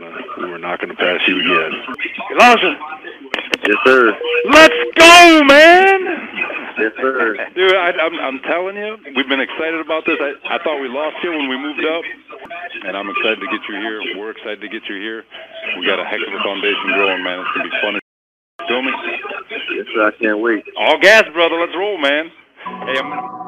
gonna we were not gonna pass you again. Elijah, Yes, sir. let's go, man! Yes, sir. Dude, I, I'm I'm telling you, we've been excited about this. I I thought we lost you when we moved up, and I'm excited to get you here. We're excited to get you here. We got a heck of a foundation growing, man. It's gonna be fun. Feel me? Yes, sir. I can't wait. All gas, brother. Let's roll, man. Hey, I'm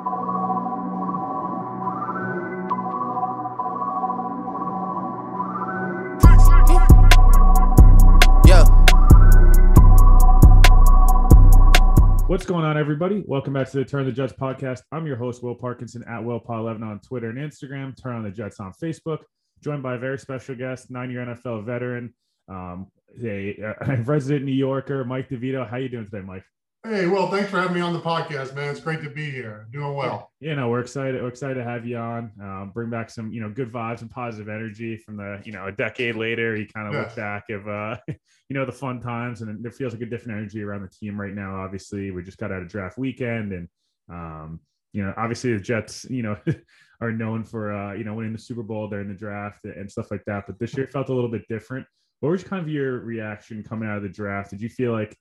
What's going on, everybody? Welcome back to the Turn the Jets podcast. I'm your host, Will Parkinson at WillPaw11 on Twitter and Instagram. Turn on the Jets on Facebook. Joined by a very special guest, nine-year NFL veteran, um, a, a resident New Yorker, Mike DeVito. How you doing today, Mike? Hey, well, thanks for having me on the podcast, man. It's great to be here. Doing well. You know, we're excited. We're excited to have you on. Um, bring back some, you know, good vibes and positive energy from the, you know, a decade later. You kind of Yeah. look back of, uh, you know, the fun times, and there feels like a different energy around the team right now. Obviously, we just got out of draft weekend, and um, you know, obviously the Jets, you know, are known for, uh, you know, winning the Super Bowl during the draft and stuff like that. But this year felt a little bit different. What was kind of your reaction coming out of the draft? Did you feel like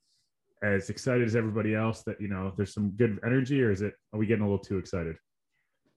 as excited as everybody else that you know there's some good energy, or is it are we getting a little too excited?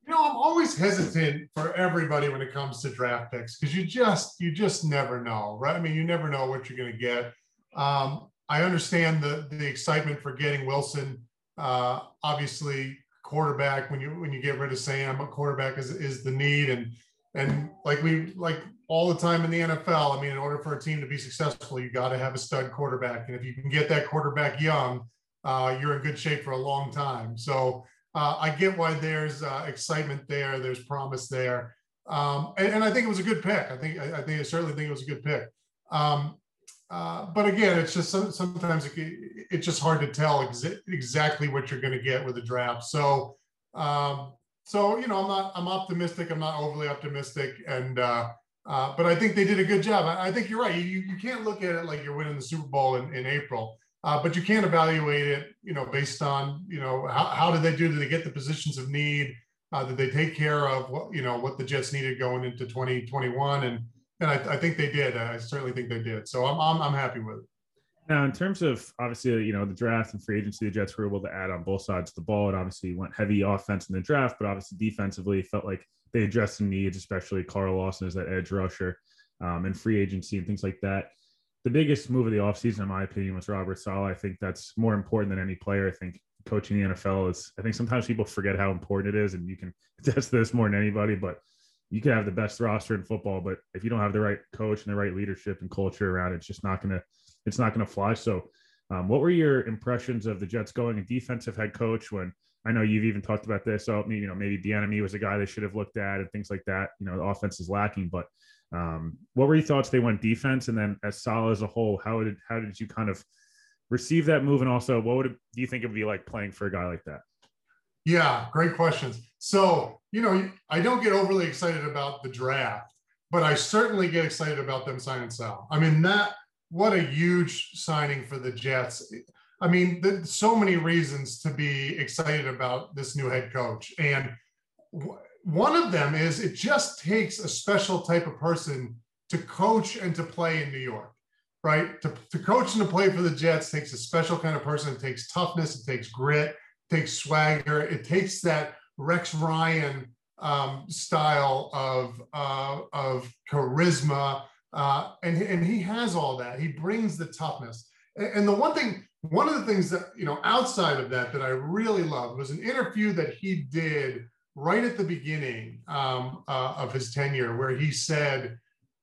You know, I'm always hesitant for everybody when it comes to draft picks because you just you just never know, right? I mean, you never know what you're going to get. Um, I understand the the excitement for getting Wilson. Uh, obviously, quarterback when you when you get rid of Sam, a quarterback is is the need, and and like we like all the time in the NFL. I mean, in order for a team to be successful, you got to have a stud quarterback, and if you can get that quarterback young, uh, you're in good shape for a long time. So uh, I get why there's uh, excitement there, there's promise there, um, and, and I think it was a good pick. I think I, I think I certainly think it was a good pick. Um, uh, but again, it's just some, sometimes it, it's just hard to tell exa- exactly what you're going to get with a draft. So um, so you know, I'm not I'm optimistic. I'm not overly optimistic, and uh, but I think they did a good job. I, I think you're right. You you can't look at it like you're winning the Super Bowl in, in April. Uh, but you can't evaluate it, you know, based on, you know, how, how did they do? Did they get the positions of need? Uh, did they take care of what, you know, what the Jets needed going into 2021? And, and I, I think they did. I certainly think they did. So I'm, I'm, I'm happy with it. Now, in terms of obviously, you know, the draft and free agency, the Jets were able to add on both sides of the ball. And obviously went heavy offense in the draft, but obviously defensively felt like they address some needs, especially Carl Lawson as that edge rusher um, and free agency and things like that. The biggest move of the offseason, in my opinion, was Robert Saleh. I think that's more important than any player. I think coaching the NFL is, I think sometimes people forget how important it is, and you can attest to this more than anybody, but you can have the best roster in football, but if you don't have the right coach and the right leadership and culture around it, it's just not going to it's not going to fly. So, um, what were your impressions of the Jets going a defensive head coach when I know you've even talked about this? So, you know, maybe Bieniemy was a guy they should have looked at and things like that. You know, the offense is lacking, but um, what were your thoughts? They went defense, and then as Saleh as a whole, how did how did you kind of receive that move? And also, what would it, do you think it would be like playing for a guy like that? Yeah, great questions. So, you know, I don't get overly excited about the draft, but I certainly get excited about them signing Saleh. I mean, that what a huge signing for the Jets. I mean, there's so many reasons to be excited about this new head coach. And w- one of them is it just takes a special type of person to coach and to play in New York, right? To, to coach and to play for the Jets takes a special kind of person. It takes toughness, it takes grit, it takes swagger, it takes that Rex Ryan um, style of, uh, of charisma. Uh, and, and he has all that. He brings the toughness. And, the one thing, one of the things that, you know, outside of that, that I really loved was an interview that he did right at the beginning um, uh, of his tenure, where he said,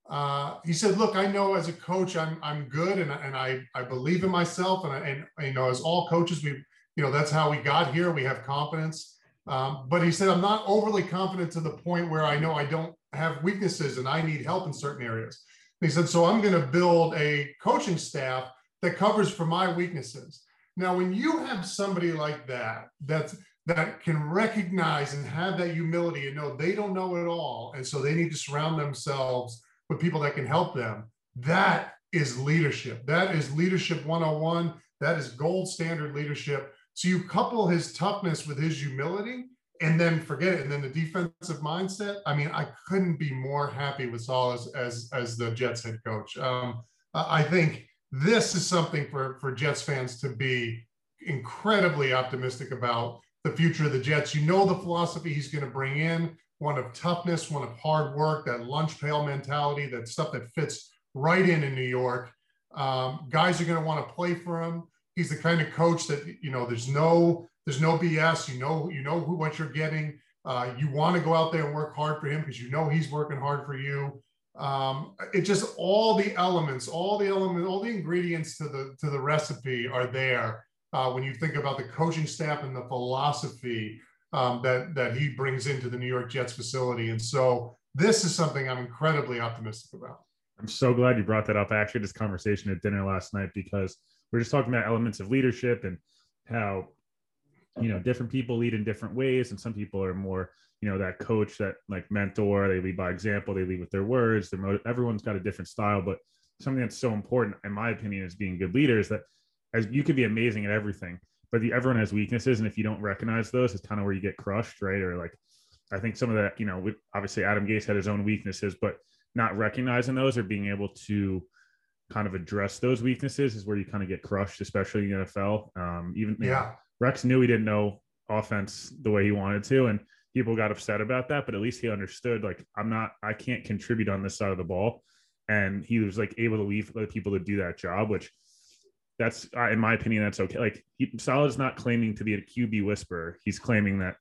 uh, he said, "Look, I know as a coach, I'm I'm good, and, and I I believe in myself, and I, and you know, as all coaches, we you know that's how we got here. We have confidence, um, but he said, I'm not overly confident to the point where I know I don't have weaknesses and I need help in certain areas. And he said, so I'm going to build a coaching staff that covers for my weaknesses. Now, when you have somebody like that, that's that can recognize and have that humility and know they don't know it all. And so they need to surround themselves with people that can help them. That is leadership. That is leadership 101. That is gold standard leadership. So you couple his toughness with his humility, and then forget it. And then the defensive mindset. I mean, I couldn't be more happy with Saleh as as, as the Jets head coach. Um, I think this is something for for Jets fans to be incredibly optimistic about the future of the Jets. You know the philosophy he's going to bring in one of toughness, one of hard work, that lunch pail mentality, that stuff that fits right in in New York. Um, guys are going to want to play for him. He's the kind of coach that you know. There's no there's no BS. You know you know who what you're getting. Uh, you want to go out there and work hard for him because you know he's working hard for you. Um, it just all the elements, all the elements, all the ingredients to the to the recipe are there uh, when you think about the coaching staff and the philosophy um, that that he brings into the New York Jets facility. And so this is something I'm incredibly optimistic about. I'm so glad you brought that up. I actually had this conversation at dinner last night because we're just talking about elements of leadership and how you know different people lead in different ways and some people are more you know that coach that like mentor they lead by example they lead with their words their motive everyone's got a different style but something that's so important in my opinion is being good leaders that as you could be amazing at everything but the, everyone has weaknesses and if you don't recognize those it's kind of where you get crushed right? Or like i think some of that you know obviously adam gase had his own weaknesses but not recognizing those or being able to kind of address those weaknesses is where you kind of get crushed especially in the nfl um, even yeah know, rex knew he didn't know offense the way he wanted to and people got upset about that but at least he understood like i'm not i can't contribute on this side of the ball. And he was like able to leave other people to do that job which that's in my opinion that's okay. Like he, Saleh's not claiming to be a qb whisperer. He's claiming that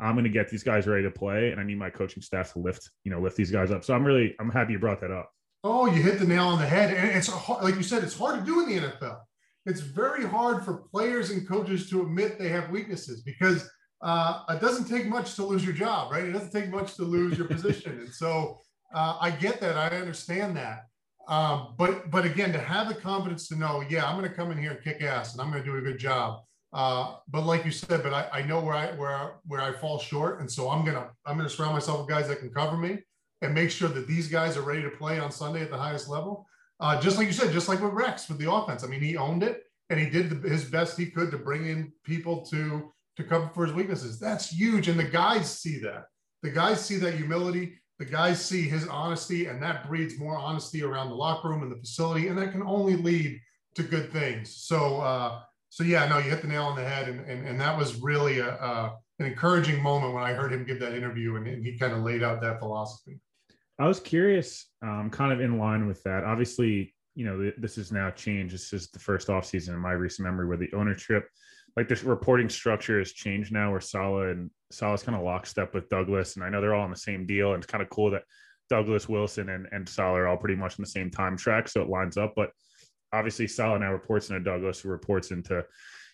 i'm going to get these guys ready to play and i need my coaching staff to lift you know lift these guys up. So i'm really i'm happy you brought that up. Oh you hit the nail on the head. And it's hard, like you said it's hard to do in the nfl it's very hard for players and coaches to admit they have weaknesses because uh, it doesn't take much to lose your job right it doesn't take much to lose your position and so uh, i get that i understand that um, but but again, to have the confidence to know, yeah, I'm going to come in here and kick ass, and I'm going to do a good job. Uh, but like you said, but I, I know where I where I, where I fall short, and so I'm gonna I'm gonna surround myself with guys that can cover me and make sure that these guys are ready to play on Sunday at the highest level. Uh, just like you said, just like with Rex with the offense. I mean, he owned it and he did the, his best he could to bring in people to to cover for his weaknesses. That's huge, and the guys see that. The guys see that humility. The guys see his honesty and that breeds more honesty around the locker room and the facility and that can only lead to good things. So uh, so yeah no you hit the nail on the head and and, and that was really a, a an encouraging moment when i heard him give that interview and, and he kind of laid out that philosophy. I was curious um, kind of in line with that. Obviously you know this is now changed. This is the first offseason in my recent memory where the ownership like this reporting structure has changed now where Saleh and Saleh's kind of lockstep with Douglas. And I know they're all on the same deal. And it's kind of cool that Douglas Wilson and, and Saleh are all pretty much in the same time track. So it lines up. But obviously Saleh now reports into Douglas, who reports into,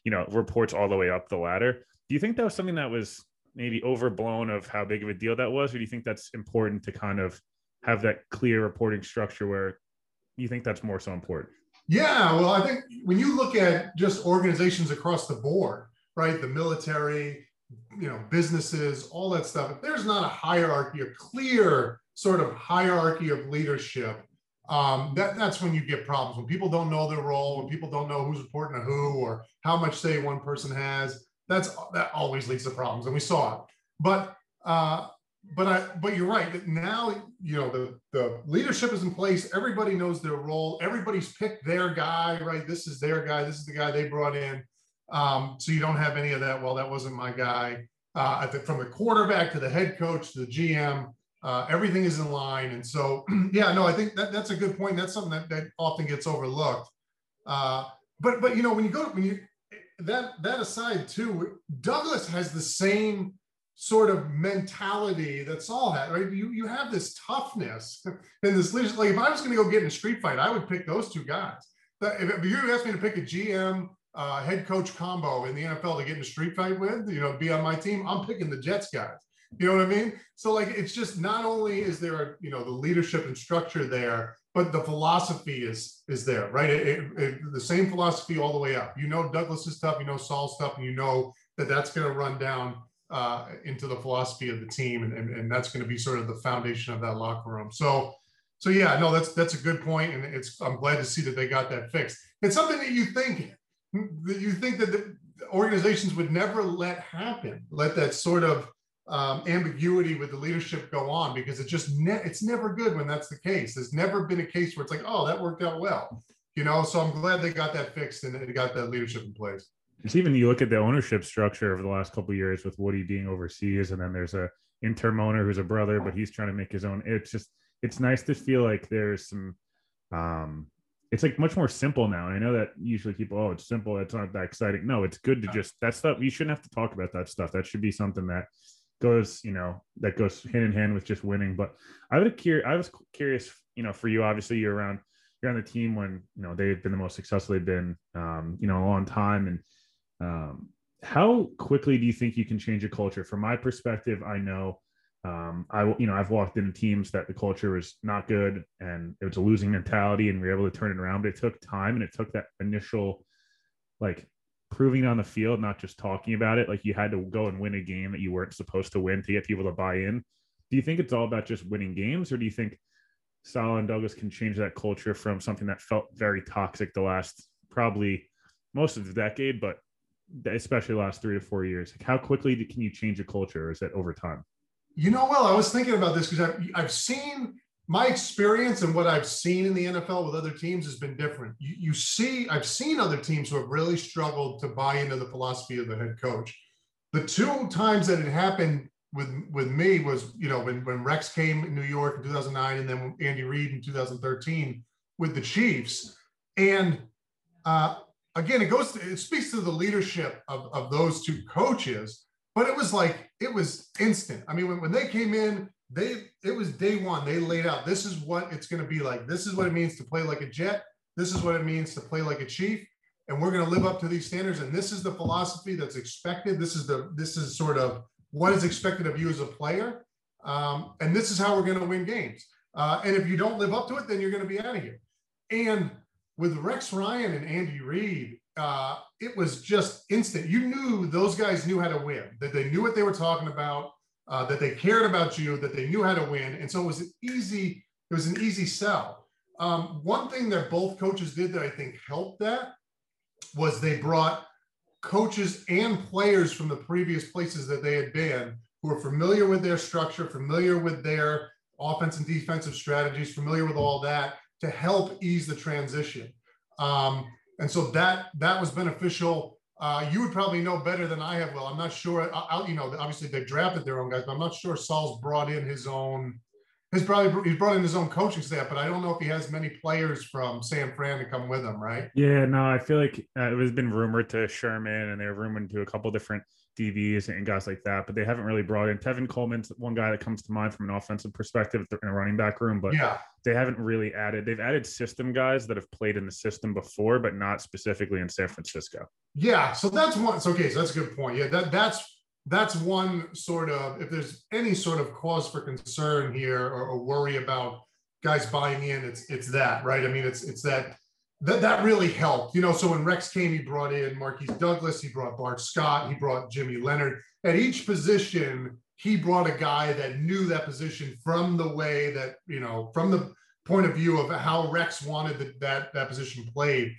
you know, reports all the way up the ladder. Do you think that was something that was maybe overblown of how big of a deal that was? Or do you think that's important to kind of have that clear reporting structure where you think that's more so important? Yeah, well, I think when you look at just organizations across the board, right, the military, you know, businesses, all that stuff, if there's not a hierarchy, a clear sort of hierarchy of leadership, um, that, that's when you get problems. When people don't know their role, when people don't know who's reporting to who or how much say one person has, that's that always leads to problems. And we saw it. But uh, but I but you're right. that Now you know the the leadership is in place. Everybody knows their role. Everybody's picked their guy. Right. This is their guy. This is the guy they brought in. Um, so you don't have any of that. Well, that wasn't my guy. Uh, the, from the quarterback to the head coach to the GM, uh, everything is in line. And so, yeah, no, I think that that's a good point. That's something that, that often gets overlooked. Uh, but but you know when you go when you that that aside too, Douglas has the same sort of mentality that Saleh had, right? You you have this toughness and this leadership. Like if I was going to go get in a street fight, I would pick those two guys. If, you asked me to pick a GM uh, head coach combo in the NFL to get in a street fight with, you know, be on my team, I'm picking the Jets guys. You know what I mean? So like it's just not only is there a, you know the leadership and structure there, but the philosophy is is there, right? It, it, it, the same philosophy all the way up. You know Douglas is tough, you know Saul's stuff, and you know that that's going to run down uh, into the philosophy of the team, and, and, and that's going to be sort of the foundation of that locker room. So, so yeah, no, that's that's a good point, and it's I'm glad to see that they got that fixed. It's something that you think that you think that the organizations would never let happen, let that sort of um, ambiguity with the leadership go on because it just ne- it's never good when that's the case. There's never been a case where it's like, oh, that worked out well, you know. So I'm glad they got that fixed and they got that leadership in place. It's even you look at the ownership structure over the last couple years with Woody being overseas, and then there's a interim owner who's a brother, but he's trying to make his own. It's just it's nice to feel like there's some um it's like much more simple now. I know that usually people, oh, it's simple, it's not that exciting. No, it's good to just that stuff. You shouldn't have to talk about that stuff. That should be something that goes, you know, that goes hand in hand with just winning. But I would curious, I was curious, you know, for you, obviously you're around, you're on the team when you know they've been the most successful they've been, um, you know, a long time. And um, how quickly do you think you can change a culture? From my perspective, I know um, I, you know, I've walked in teams that the culture was not good and it was a losing mentality and we were able to turn it around, but it took time and it took that initial, like proving on the field, not just talking about it. Like you had to go and win a game that you weren't supposed to win to get people to buy in. Do you think it's all about just winning games or do you think Saleh and Douglas can change that culture from something that felt very toxic the last probably most of the decade, but especially last three to four years? Like how quickly can you change a culture? Or is that over time? You know, well, I was thinking about this because I've, I've seen my experience and what I've seen in the NFL with other teams has been different. You, you see, I've seen other teams who have really struggled to buy into the philosophy of the head coach. The two times that it happened with with me was, you know, when when Rex came in New York in 2009, and then Andy Reid in 2013 with the Chiefs. And uh, again, it goes to, it speaks to the leadership of, of those two coaches but it was like it was instant. I mean, when, when they came in, they it was day one. They laid out this is what it's going to be like. This is what it means to play like a jet. This is what it means to play like a chief. And we're going to live up to these standards. And this is the philosophy that's expected. This is the this is sort of what is expected of you as a player. Um, and this is how we're going to win games. Uh, and if you don't live up to it, then you're going to be out of here. And with Rex Ryan and Andy Reid, uh, it was just instant. You knew those guys knew how to win, that they knew what they were talking about, uh, that they cared about you, that they knew how to win. And so it was an easy, it was an easy sell. Um, one thing that both coaches did that I think helped that was they brought coaches and players from the previous places that they had been who were familiar with their structure, familiar with their offense and defensive strategies, familiar with all that to help ease the transition. Um, and so that that was beneficial. Uh, you would probably know better than I have. Well, I'm not sure. I, you know, obviously they drafted their own guys, but I'm not sure Saleh's brought in his own. He's probably he's brought in his own coaching staff, but I don't know if he has many players from San Fran to come with him, right? Yeah, no, I feel like uh, it was been rumored to Sherman, and they were rumored to a couple different DBs and guys like that, but they haven't really brought in Tevin Coleman's one guy that comes to mind from an offensive perspective in a running back room, but yeah. they haven't really added. They've added system guys that have played in the system before, but not specifically in San Francisco. Yeah, so that's one. So okay, so that's a good point. Yeah, that that's that's one sort of if there's any sort of cause for concern here or, or worry about guys buying in, it's it's that right. I mean, it's it's that that, that really helped. You know, so when Rex came, he brought in Marques Douglas, he brought Bart Scott, he brought Jimmy Leonhard. At each position, he brought a guy that knew that position from the way that, you know, from the point of view of how Rex wanted the, that that position played.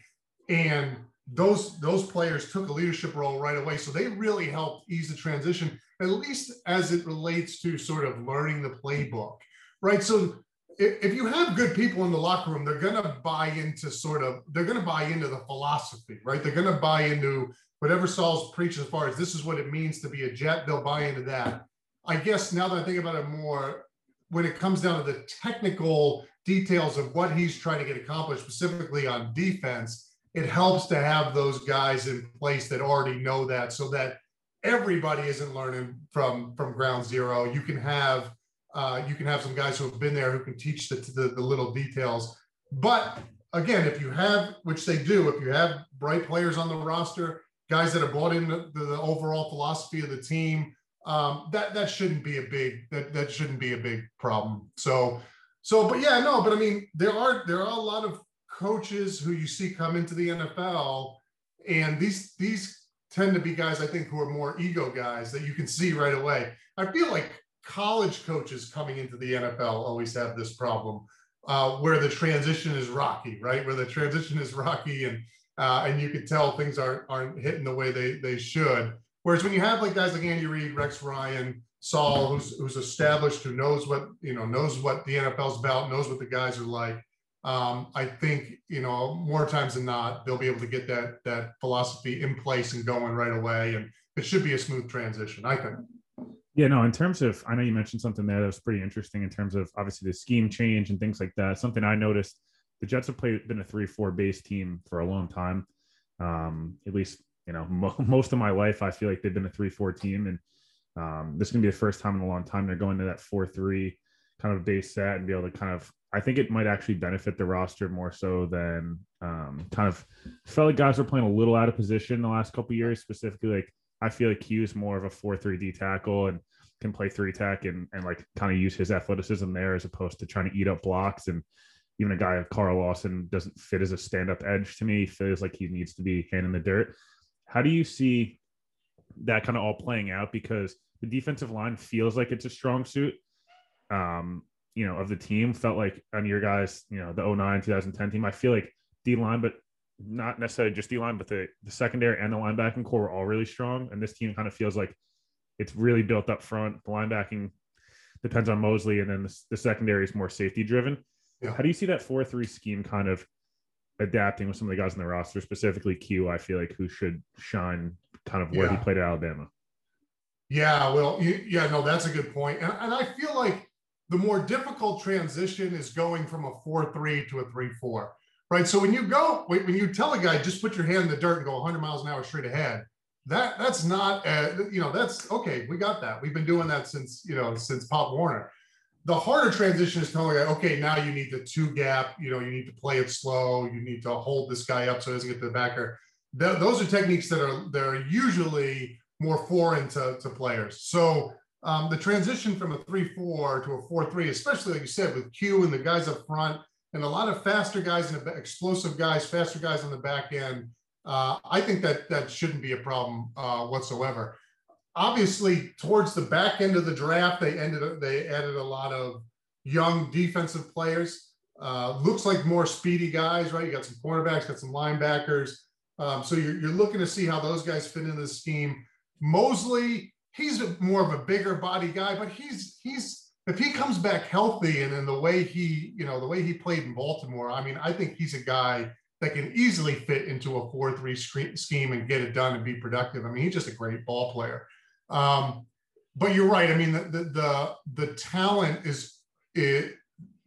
And those those players took a leadership role right away. So they really helped ease the transition, at least as it relates to sort of learning the playbook. Right. So if you have good people in the locker room, they're going to buy into sort of, they're going to buy into the philosophy, right? They're going to buy into whatever Saleh's preaches as far as this is what it means to be a jet. They'll buy into that. I guess now that I think about it more, when it comes down to the technical details of what he's trying to get accomplished, specifically on defense, it helps to have those guys in place that already know that so that everybody isn't learning from from ground zero. You can have uh, you can have some guys who have been there who can teach the, the, the little details. But again, if you have, which they do, if you have bright players on the roster, guys that have bought in the, the overall philosophy of the team, um, that that shouldn't be a big that that shouldn't be a big problem. So so, but yeah, no, but I mean, there are there are a lot of coaches who you see come into the NFL, and these these tend to be guys I think who are more ego guys that you can see right away. I feel like college coaches coming into the NFL always have this problem uh, where the transition is rocky, right? Where the transition is rocky and uh, and you can tell things aren't aren't hitting the way they they should. Whereas when you have like guys like Andy Reid, Rex Ryan, Saleh, who's who's established, who knows what you know, knows what the NFL's about, knows what the guys are like. Um, I think you know more times than not they'll be able to get that that philosophy in place and going right away, and it should be a smooth transition. I think. Yeah, no, in terms of, I know you mentioned something there that was pretty interesting in terms of obviously the scheme change and things like that. Something I noticed the Jets have played, been a 3 4 base team for a long time. Um, at least, you know, mo- most of my life, I feel like they've been a 3 4 team. And um, this is going to be the first time in a long time they're going to that 4 3 kind of base set and be able to kind of, I think it might actually benefit the roster more so than um, kind of felt like guys were playing a little out of position the last couple years, specifically like I feel like Q is more of a four three D tackle and can play three tech and and like kind of use his athleticism there as opposed to trying to eat up blocks. And even a guy like Carl Lawson doesn't fit as a stand up edge to me. He feels like he needs to be hand in the dirt. How do you see that kind of all playing out? Because the defensive line feels like it's a strong suit. Um, you know, of the team felt like on your guys, you know, the 09, 2010 team, I feel like D line, but not necessarily just the line, but the, the secondary and the linebacking core were all really strong. And this team kind of feels like it's really built up front. The linebacking depends on Mosley, and then the, the secondary is more safety driven. Yeah. How do you see that 4 3 scheme kind of adapting with some of the guys in the roster, specifically Q? I feel like who should shine kind of where Yeah. he played at Alabama. Yeah, well, yeah, no, that's a good point. And, and I feel like the more difficult transition is going from a 4 3 to a 3 4, right? So when you go, when you tell a guy, just put your hand in the dirt and go 100 miles an hour straight ahead, that that's not, uh, you know, that's okay. We got that. We've been doing that since, you know, since Pop Warner. The harder transition is telling a guy, okay, now you need the two gap, you know, you need to play it slow. You need to hold this guy up so he doesn't get to the backer. Th- those are techniques that are, that are usually more foreign to, to players. So um, the transition from a 3-4 to a 4-3, especially like you said, with Q and the guys up front and a lot of faster guys and explosive guys, faster guys on the back end, uh, I think that that shouldn't be a problem uh, whatsoever. Obviously, towards the back end of the draft, they ended they added a lot of young defensive players. Uh, looks like more speedy guys, right? You got some cornerbacks, got some linebackers. Um, so you're, you're looking to see how those guys fit in the scheme. Mosley, he's more of a bigger body guy, but he's he's if he comes back healthy and in the way he you know the way he played in Baltimore, I mean, I think he's a guy that can easily fit into a four-three scheme and get it done and be productive. I mean, he's just a great ball player. Um, but you're right. I mean, the the the, the talent is it,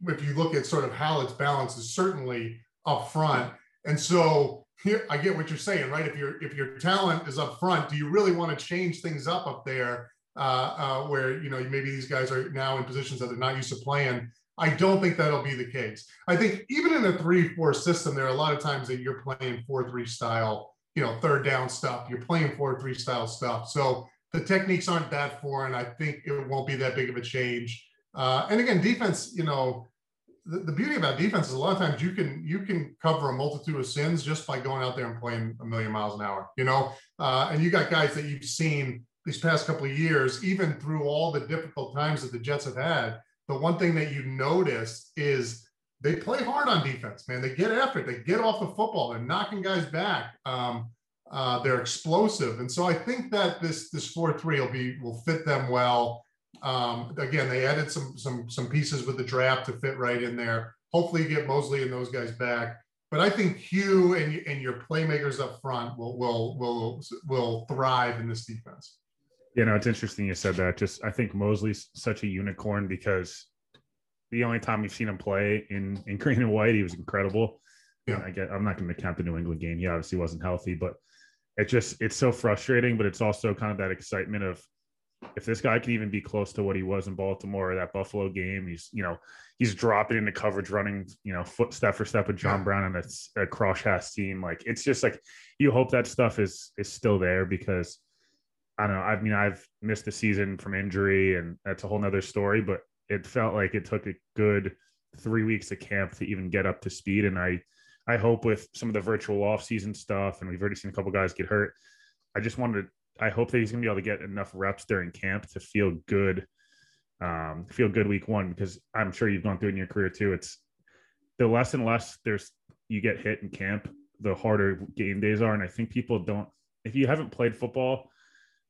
if you look at sort of how it's balanced is certainly up front. And so here I get what you're saying, right? If your if your talent is up front, do you really want to change things up up there uh, uh, where you know maybe these guys are now in positions that they're not used to playing? I don't think that'll be the case. I think even in a three-four system, there are a lot of times that you're playing four-three style, you know, third down stuff. You're playing four-three style stuff. So the techniques aren't that foreign. I think it won't be that big of a change. Uh, and again, defense, you know, the, the beauty about defense is a lot of times you can you can cover a multitude of sins just by going out there and playing a million miles an hour. You know, uh, and you got guys that you've seen these past couple of years, even through all the difficult times that the Jets have had. The one thing that you notice is they play hard on defense, man. They get after it. They get off the football. They're knocking guys back. Um, uh, they're explosive, and so I think that this this four three will be will fit them well. Um, again, they added some some some pieces with the draft to fit right in there. Hopefully, you get Mosley and those guys back. But I think Q and and your playmakers up front will will will will thrive in this defense. You know, it's interesting you said that. Just I think Mosley's such a unicorn because the only time we've seen him play in in green and white, he was incredible. Yeah. I get I'm not going to count the New England game. He obviously wasn't healthy, but it just it's so frustrating. But it's also kind of that excitement of if this guy can even be close to what he was in Baltimore or that Buffalo game, he's you know he's dropping into coverage, running you know foot step for step with John Brown and it's a cross hash team. Like it's just like you hope that stuff is is still there because I don't know. I mean, I've missed the season from injury, and that's a whole nother story. But it felt like it took a good three weeks of camp to even get up to speed. And I, I hope with some of the virtual off-season stuff, and we've already seen a couple guys get hurt. I just wanted. I hope that he's going to be able to get enough reps during camp to feel good, um, feel good week one. Because I'm sure you've gone through in your career too. It's the less and less there's you get hit in camp, the harder game days are. And I think people don't. If you haven't played football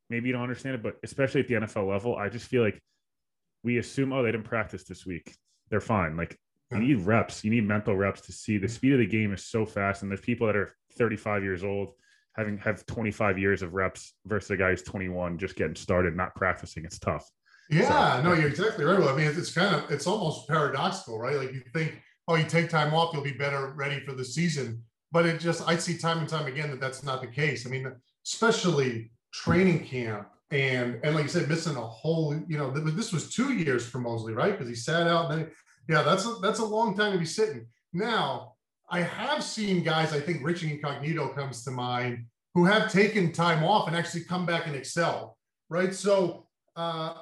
maybe you don't understand it, but especially at the NFL level, I just feel like we assume, oh, they didn't practice this week. They're fine. Like you need reps, you need mental reps to see the speed of the game is so fast. And there's people that are 35 years old having have 25 years of reps versus a guy who's 21 just getting started, not practicing. It's tough. Yeah, So- no, you're exactly right. Well, I mean, it's, it's kind of it's almost paradoxical, right? Like you think, oh, you take time off, you'll be better ready for the season, but it just I see time and time again that that's not the case. I mean, especially training camp and and like you said, missing a whole, you know, th- this was two years for Mosley, right? Because he sat out and then yeah, that's a, that's a long time to be sitting. Now, I have seen guys, I think Richie Incognito comes to mind, who have taken time off and actually come back and excel, right? So uh,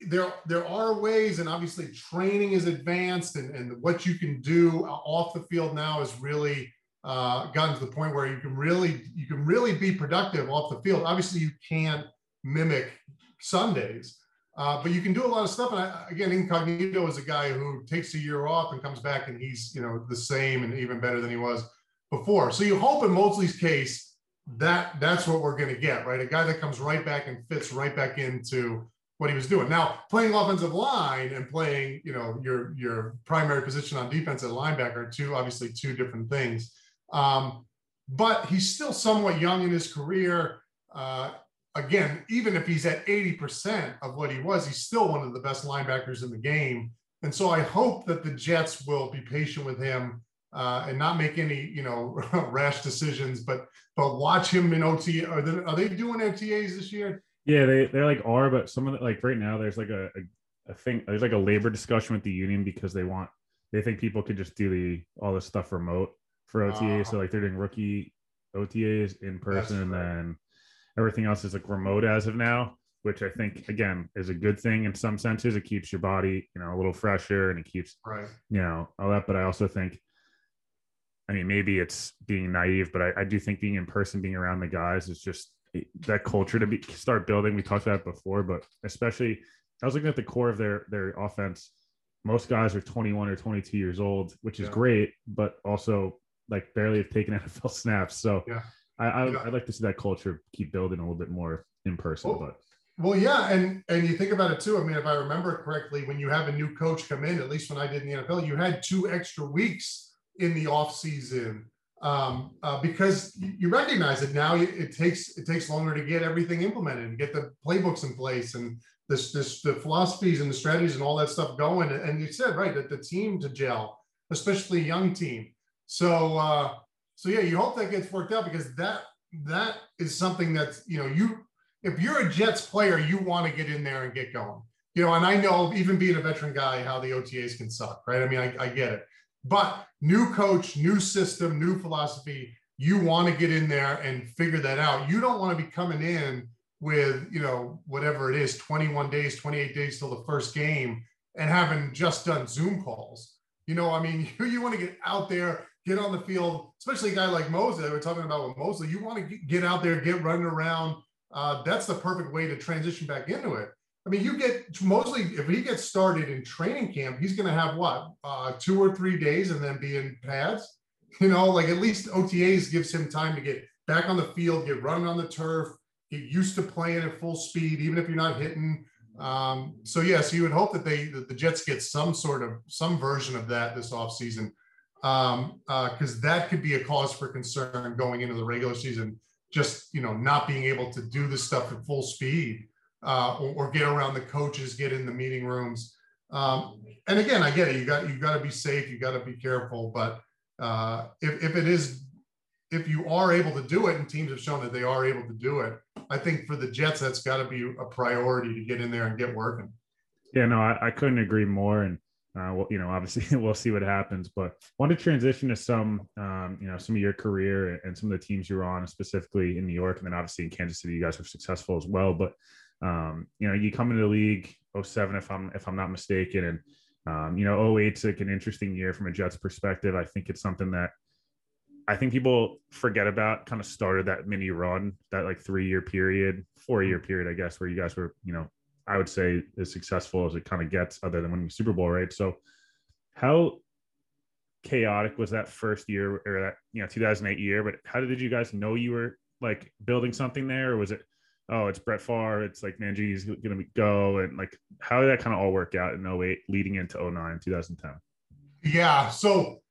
there there are ways, and obviously training is advanced, and, and what you can do off the field now is really uh, to the point where you can really you can really be productive off the field. Obviously, you can't mimic Sundays, uh, but you can do a lot of stuff. And I, again, Incognito is a guy who takes a year off and comes back, and he's you know the same and even better than he was before. So you hope in Mosley's case that that's what we're going to get, right? A guy that comes right back and fits right back into what he was doing. Now, playing offensive line and playing, you know, your your primary position on defense at linebacker are two obviously two different things. Um, but he's still somewhat young in his career. Uh, again, even if he's at 80% of what he was, he's still one of the best linebackers in the game. And so I hope that the Jets will be patient with him uh, and not make any, you know, rash decisions, but but watch him in OT. Are they, are they doing OTAs this year? Yeah, they they're like are, but some of the like right now there's like a, a, a thing there's like a labor discussion with the union because they want they think people could just do the all this stuff remote for OTA. Ah. so like they're doing rookie OTAs in person and then everything else is like remote as of now, which I think again is a good thing in some senses. It keeps your body, you know, a little fresher and it keeps Right. you know all that but i also think i mean maybe it's being naive but i, I do think being in person being around the guys is just that culture to be start building we talked about it before but especially i was looking at the core of their their offense most guys are 21 or 22 years old which is Yeah. great but also like barely have taken nfl snaps so Yeah. I, I Yeah. i'd like to see that culture keep building a little bit more in person Well, but Well, yeah, and and you think about it too. I mean, if I remember correctly, when you have a new coach come in, at least when I did in the NFL, you had two extra weeks in the off season um, uh, because you recognize that now it it takes it takes longer to get everything implemented and get the playbooks in place and this this the philosophies and the strategies and all that stuff going. And you said right that the team to gel, especially a young team. So uh, so yeah, you hope that gets worked out because that that is something that's you know you if you're a Jets player, you want to get in there and get going. You know, and I know even being a veteran guy, how the OTAs can suck, right? I mean, I, I get it. But new coach, new system, new philosophy, you want to get in there and figure that out. You don't want to be coming in with, you know, whatever it is, 21 days, 28 days till the first game and having just done Zoom calls. You know, I mean, you, you want to get out there, get on the field, especially a guy like Mosley that we're talking about with Mosley. You want to get- out there, get running around, uh, that's the perfect way to transition back into it. I mean, you get Mosley if he gets started in training camp, he's going to have what uh, two or three days and then be in pads. You know, like at least OTAs gives him time to get back on the field, get running on the turf, get used to playing at full speed, even if you're not hitting. Um, so yes, yeah, so you would hope that they that the Jets get some sort of some version of that this offseason um, uh because uh, that could be a cause for concern going into the regular season just you know not being able to do this stuff at full speed uh, or, or, get around the coaches, get in the meeting rooms. Um, and again, I get it. You got you got to be safe. You got to be careful. But uh, if if it is if you are able to do it, and teams have shown that they are able to do it, I think for the Jets that's got to be a priority to get in there and get working. Yeah, no, I, I couldn't agree more. And uh, well, you know, obviously we'll see what happens, but want to transition to some, um, you know, some of your career and some of the teams you're on, specifically in New York, and then obviously in Kansas City, you guys were successful as well. But um, you know, you come into the league 07, if I'm if I'm not mistaken, and um, you know, 08's like an interesting year from a Jets perspective. I think it's something that I think people forget about. Kind of started that mini run, that like three year period, four year period, I guess, where you guys were, you know, I would say as successful as it kind of gets, other than winning the Super Bowl, right? So, how chaotic was that first year or that you know 2008 year? But how did you guys know you were like building something there, or was it oh, it's Brett Favre, it's like Mangini's going to go, and like how did that kind of all work out in 08 leading into 09, 2010? Yeah. So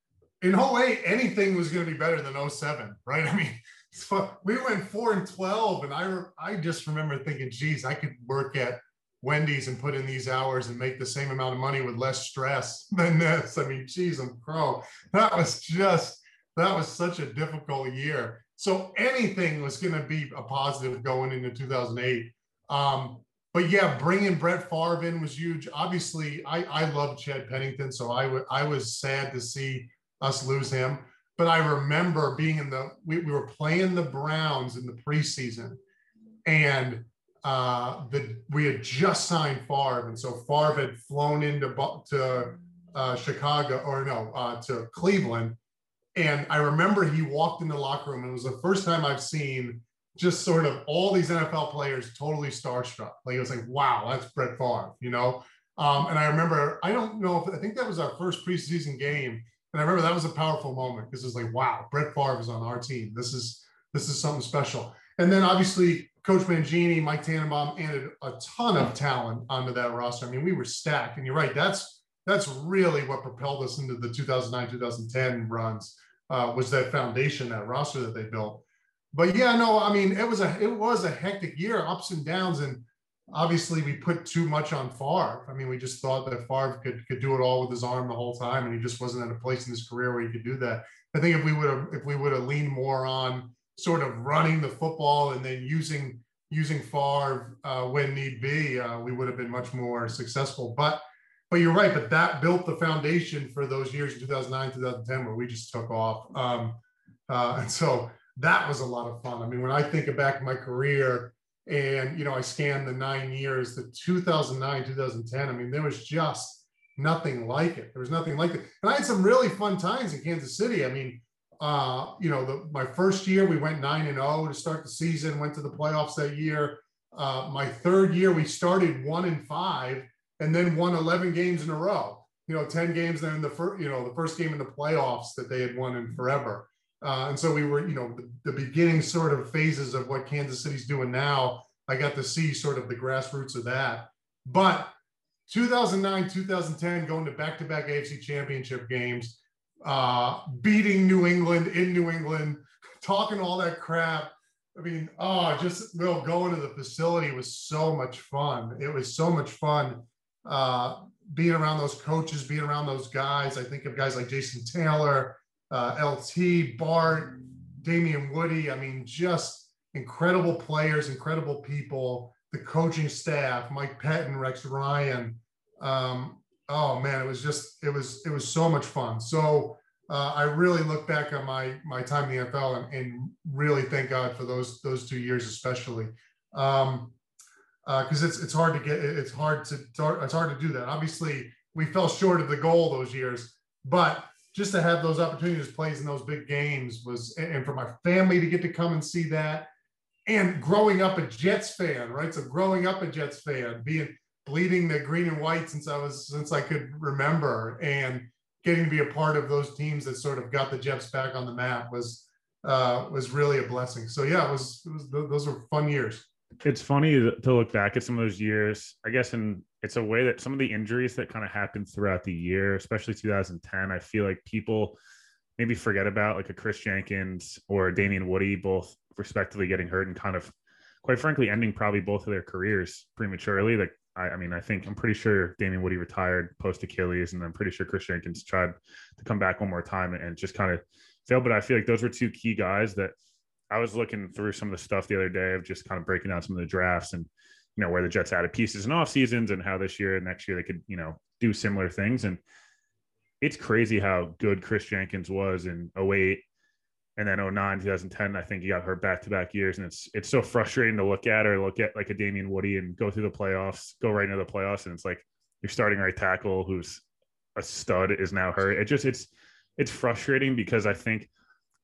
in 08, anything was going to be better than 07, right? I mean, so we went four and 12, and I, I just remember thinking, geez, I could work at Wendy's and put in these hours and make the same amount of money with less stress than this. I mean, geez, I'm pro. That was just, that was such a difficult year. So anything was going to be a positive going into 2008. Um, but yeah, bringing Brett Favre in was huge. Obviously, I, I love Chad Pennington, so I, w- I was sad to see us lose him. But I remember being in the, we, we were playing the Browns in the preseason, and uh, the, we had just signed Favre. And so Favre had flown into to, uh, Chicago, or no, uh, to Cleveland and I remember he walked in the locker room, and it was the first time I've seen just sort of all these NFL players totally starstruck. Like it was like, wow, that's Brett Favre, you know. Um, and I remember, I don't know if I think that was our first preseason game, and I remember that was a powerful moment because it was like, wow, Brett Favre is on our team. This is this is something special. And then obviously Coach Mangini, Mike Tannenbaum added a ton of talent onto that roster. I mean, we were stacked, and you're right, that's that's really what propelled us into the 2009 2010 runs uh, was that foundation, that roster that they built. But yeah, no, I mean, it was a it was a hectic year, ups and downs, and obviously we put too much on Favre. I mean, we just thought that Favre could could do it all with his arm the whole time, and he just wasn't at a place in his career where he could do that. I think if we would have if we would have leaned more on sort of running the football and then using using Favre uh, when need be, uh, we would have been much more successful. But but you're right. But that built the foundation for those years in 2009, 2010, where we just took off. Um, uh, and so that was a lot of fun. I mean, when I think back my career and, you know, I scanned the nine years, the 2009, 2010, I mean, there was just nothing like it. There was nothing like it. And I had some really fun times in Kansas City. I mean, uh, you know, the, my first year we went nine and zero oh to start the season, went to the playoffs that year. Uh, my third year we started one and five and then won 11 games in a row. You know, 10 games then in the first, you know, the first game in the playoffs that they had won in forever. Uh, and so we were, you know, the, the, beginning sort of phases of what Kansas City's doing now. I got to see sort of the grassroots of that. But 2009, 2010, going to back to back AFC championship games, uh, beating New England in New England, talking all that crap. I mean, oh, just Will going to the facility was so much fun. It was so much fun uh, being around those coaches, being around those guys. I think of guys like Jason Taylor, uh, LT, Bart, Damien Woody. I mean, just incredible players, incredible people. The coaching staff, Mike Pettine, Rex Ryan. Um, oh man, it was just it was it was so much fun. So uh, I really look back on my my time in the NFL and, and really thank God for those those two years especially. Um, because uh, it's it's hard to get it's hard to it's hard to do that. Obviously, we fell short of the goal those years, but just to have those opportunities plays in those big games was and for my family to get to come and see that and growing up a Jets fan, right? So growing up a Jets fan, being bleeding the green and white since I was since I could remember and getting to be a part of those teams that sort of got the Jets back on the map was uh, was really a blessing. So yeah, it was, it was those were fun years it's funny to look back at some of those years. I guess, and it's a way that some of the injuries that kind of happened throughout the year, especially 2010, I feel like people maybe forget about, like a Kris Jenkins or Damien Woody, both respectively getting hurt and kind of, quite frankly, ending probably both of their careers prematurely. Like, I, I mean, I think I'm pretty sure Damien Woody retired post Achilles, and I'm pretty sure Kris Jenkins tried to come back one more time and just kind of failed. But I feel like those were two key guys that I was looking through some of the stuff the other day of just kind of breaking down some of the drafts and you know where the Jets added pieces and off seasons and how this year and next year they could you know do similar things and it's crazy how good Kris Jenkins was in 08 and then 09 2010 I think he got hurt back to back years and it's it's so frustrating to look at or look at like a Damien Woody and go through the playoffs go right into the playoffs and it's like you're starting right tackle who's a stud is now hurt it just it's it's frustrating because I think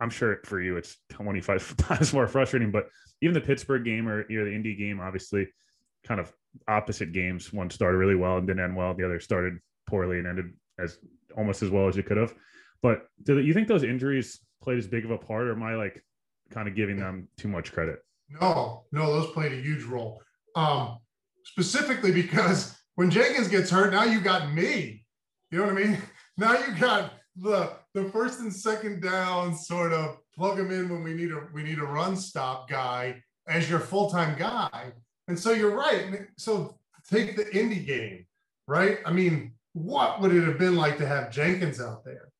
I'm sure for you it's 25 times more frustrating. But even the Pittsburgh game or you know the Indy game, obviously, kind of opposite games. One started really well and didn't end well. The other started poorly and ended as almost as well as it could have. But do you think those injuries played as big of a part, or am I like kind of giving them too much credit? No, no, those played a huge role. Um, specifically because when Jenkins gets hurt, now you got me. You know what I mean? Now you got the the first and second down sort of plug him in when we need a we need a run stop guy as your full time guy. And so you're right. So take the indie game, right? I mean, what would it have been like to have Jenkins out there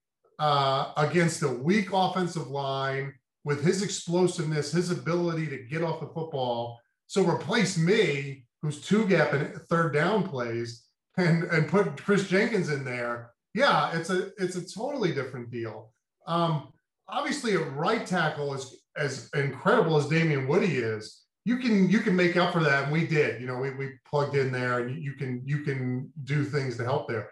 uh, against a weak offensive line with his explosiveness, his ability to get off the football? So replace me, who's two gap and third down plays, and and put Kris Jenkins in there yeah, it's a it's a totally different deal. Um, obviously, a right tackle is as incredible as Damien Woody is. You can you can make up for that, and we did. You know, we, we plugged in there, and you can you can do things to help there.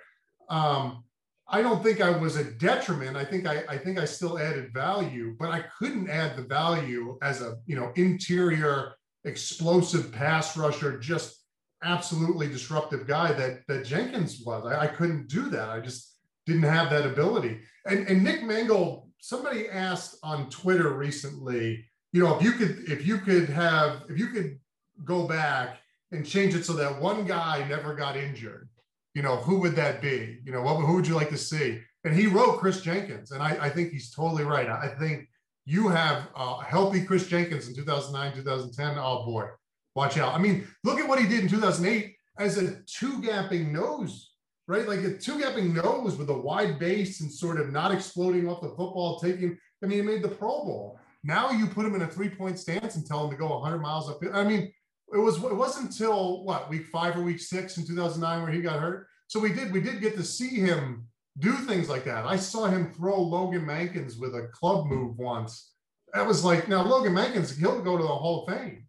Um, I don't think I was a detriment. I think I, I think I still added value, but I couldn't add the value as a you know interior explosive pass rusher, just absolutely disruptive guy that that Jenkins was. I, I couldn't do that. I just didn't have that ability. And, and Nick Mangold, somebody asked on Twitter recently, you know, if you could, if you could have, if you could go back and change it so that one guy never got injured, you know, who would that be? You know, what, who would you like to see? And he wrote Kris Jenkins. And I, I think he's totally right. I think you have uh, a healthy Kris Jenkins in 2009, 2010. Oh boy, watch out. I mean, look at what he did in 2008 as a two gapping nose right? Like a two gapping nose with a wide base and sort of not exploding off the football, taking, I mean, he made the Pro Bowl. Now you put him in a three point stance and tell him to go 100 miles up. I mean, it was it wasn't until what week five or week six in 2009 where he got hurt. So we did we did get to see him do things like that. I saw him throw Logan Mankins with a club move once. That was like now Logan Mankins he'll go to the Hall of Fame.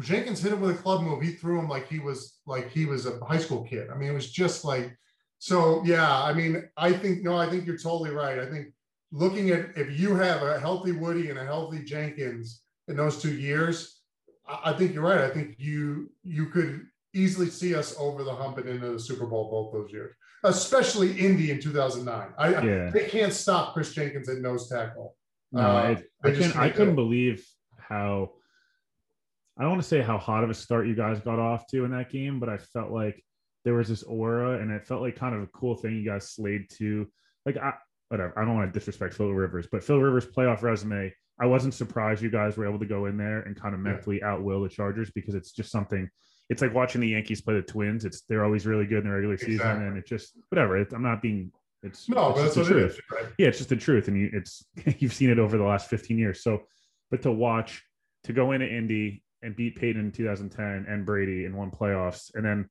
Jenkins hit him with a club move. He threw him like he was like he was a high school kid. I mean, it was just like so. Yeah, I mean, I think no, I think you're totally right. I think looking at if you have a healthy Woody and a healthy Jenkins in those two years, I, think you're right. I think you you could easily see us over the hump and into the Super Bowl both those years, especially Indy in 2009. I, yeah. they can't stop Kris Jenkins at nose tackle. No, uh, I, I, can, I couldn't believe how I don't want to say how hot of a start you guys got off to in that game, but I felt like there was this aura and it felt like kind of a cool thing you guys slayed to. Like, I, whatever, I don't want to disrespect Phil Rivers, but Phil Rivers' playoff resume, I wasn't surprised you guys were able to go in there and kind of mentally outwill the Chargers because it's just something. It's like watching the Yankees play the Twins. It's they're always really good in the regular season, and it just whatever. It, I'm not being. It's no, it's that's the truth. Is, right? Yeah, it's just the truth, and you, it's you've seen it over the last 15 years. So, but to watch to go into Indy and beat Peyton in 2010 and Brady in one playoffs, and then,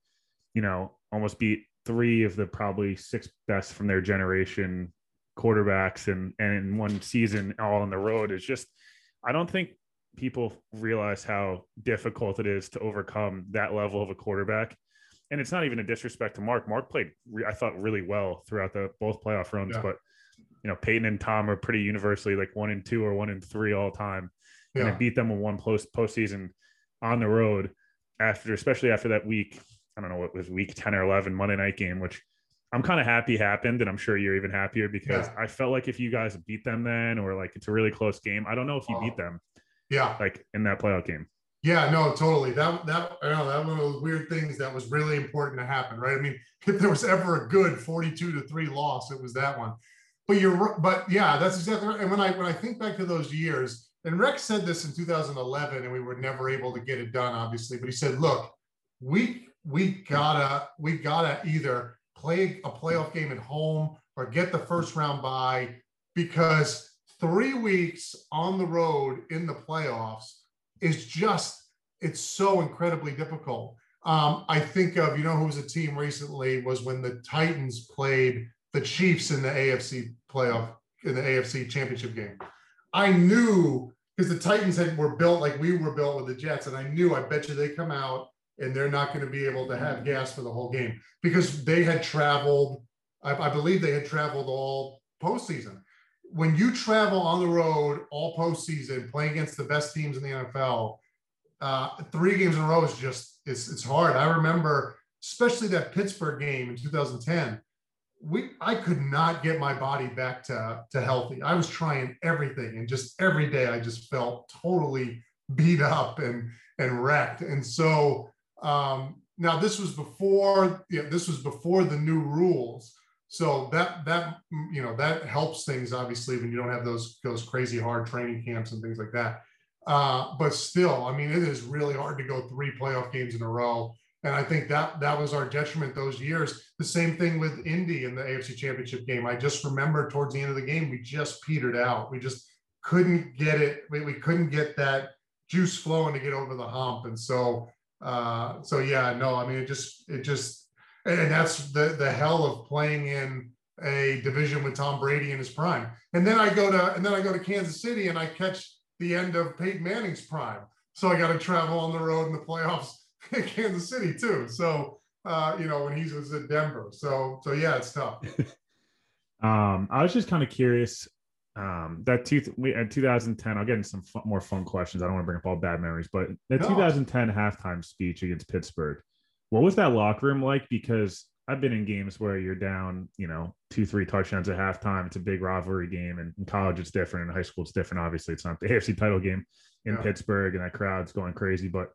you know, almost beat three of the probably six best from their generation quarterbacks and and in one season all on the road is just I don't think people realize how difficult it is to overcome that level of a quarterback. And it's not even a disrespect to Mark. Mark played, I thought, really well throughout the both playoff runs. Yeah. But you know, Peyton and Tom are pretty universally like one and two or one and three all time yeah. and I beat them in one post postseason on the road after, especially after that week. I don't know what was week 10 or 11 Monday night game, which I'm kind of happy happened. And I'm sure you're even happier because yeah. I felt like if you guys beat them then, or like it's a really close game, I don't know if you beat oh. them. Yeah. Like in that playoff game. Yeah, no, totally. That that I know that one of those weird things that was really important to happen, right? I mean, if there was ever a good 42 to 3 loss, it was that one. But you're but yeah, that's exactly right. And when I when I think back to those years, and Rex said this in 2011, and we were never able to get it done, obviously. But he said, "Look, we we gotta we gotta either play a playoff game at home or get the first round bye because three weeks on the road in the playoffs is just it's so incredibly difficult." Um, I think of you know who was a team recently was when the Titans played the Chiefs in the AFC playoff in the AFC championship game. I knew because the Titans had were built like we were built with the Jets, and I knew I bet you they come out and they're not going to be able to have gas for the whole game because they had traveled. I, I believe they had traveled all postseason. When you travel on the road all postseason, playing against the best teams in the NFL, uh, three games in a row is just it's it's hard. I remember, especially that Pittsburgh game in 2010 we I could not get my body back to to healthy. I was trying everything, and just every day I just felt totally beat up and and wrecked. And so um, now this was before yeah, this was before the new rules. So that that you know that helps things obviously when you don't have those those crazy hard training camps and things like that. Uh, but still, I mean, it is really hard to go three playoff games in a row. And I think that that was our detriment those years. The same thing with Indy in the AFC Championship game. I just remember towards the end of the game, we just petered out. We just couldn't get it. We, we couldn't get that juice flowing to get over the hump. And so, uh, so yeah, no, I mean, it just, it just, and that's the the hell of playing in a division with Tom Brady in his prime. And then I go to, and then I go to Kansas City and I catch the end of Peyton Manning's prime. So I got to travel on the road in the playoffs in Kansas City too. So uh, you know when he was at Denver. So so yeah, it's tough. um, I was just kind of curious. Um, that two we at 2010, I'll get into some fun, more fun questions. I don't want to bring up all bad memories, but the no. 2010 halftime speech against Pittsburgh, what was that locker room like? Because I've been in games where you're down, you know, two, three touchdowns at halftime. It's a big rivalry game, and in college it's different. In high school it's different. Obviously, it's not the AFC title game in yeah. Pittsburgh, and that crowd's going crazy. But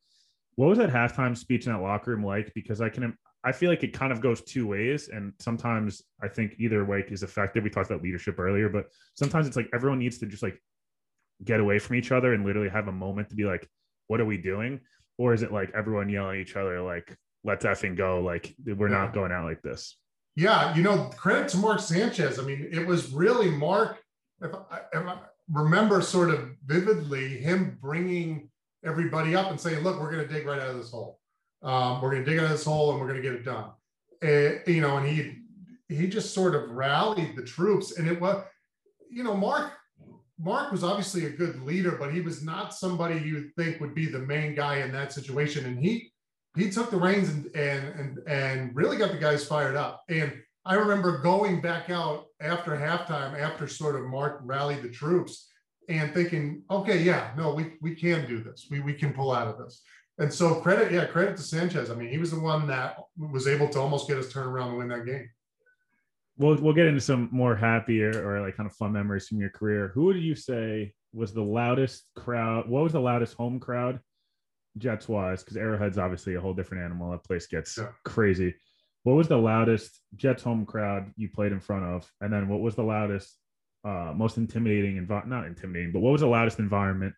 what was that halftime speech in that locker room like? Because I can, I feel like it kind of goes two ways, and sometimes I think either way is effective. We talked about leadership earlier, but sometimes it's like everyone needs to just like get away from each other and literally have a moment to be like, "What are we doing?" Or is it like everyone yelling at each other like let's effing go. Like we're yeah. not going out like this. Yeah, you know, credit to Mark Sanchez. I mean, it was really Mark. If I, if I remember sort of vividly him bringing everybody up and saying, "Look, we're going to dig right out of this hole. Um, we're going to dig out of this hole, and we're going to get it done." And, you know, and he he just sort of rallied the troops, and it was, you know, Mark Mark was obviously a good leader, but he was not somebody you think would be the main guy in that situation. And he he took the reins and and and and really got the guys fired up. And I remember going back out after halftime, after sort of Mark rallied the troops, and thinking, okay, yeah, no, we we can do this. We we can pull out of this. And so credit, yeah, credit to Sanchez. I mean, he was the one that was able to almost get us turned around and win that game. We'll we'll get into some more happier or like kind of fun memories from your career. Who would you say was the loudest crowd? What was the loudest home crowd Jets wise, because Arrowhead's obviously a whole different animal. That place gets yeah. crazy. What was the loudest Jets home crowd you played in front of? And then what was the loudest, uh, most intimidating environment? Not intimidating, but what was the loudest environment?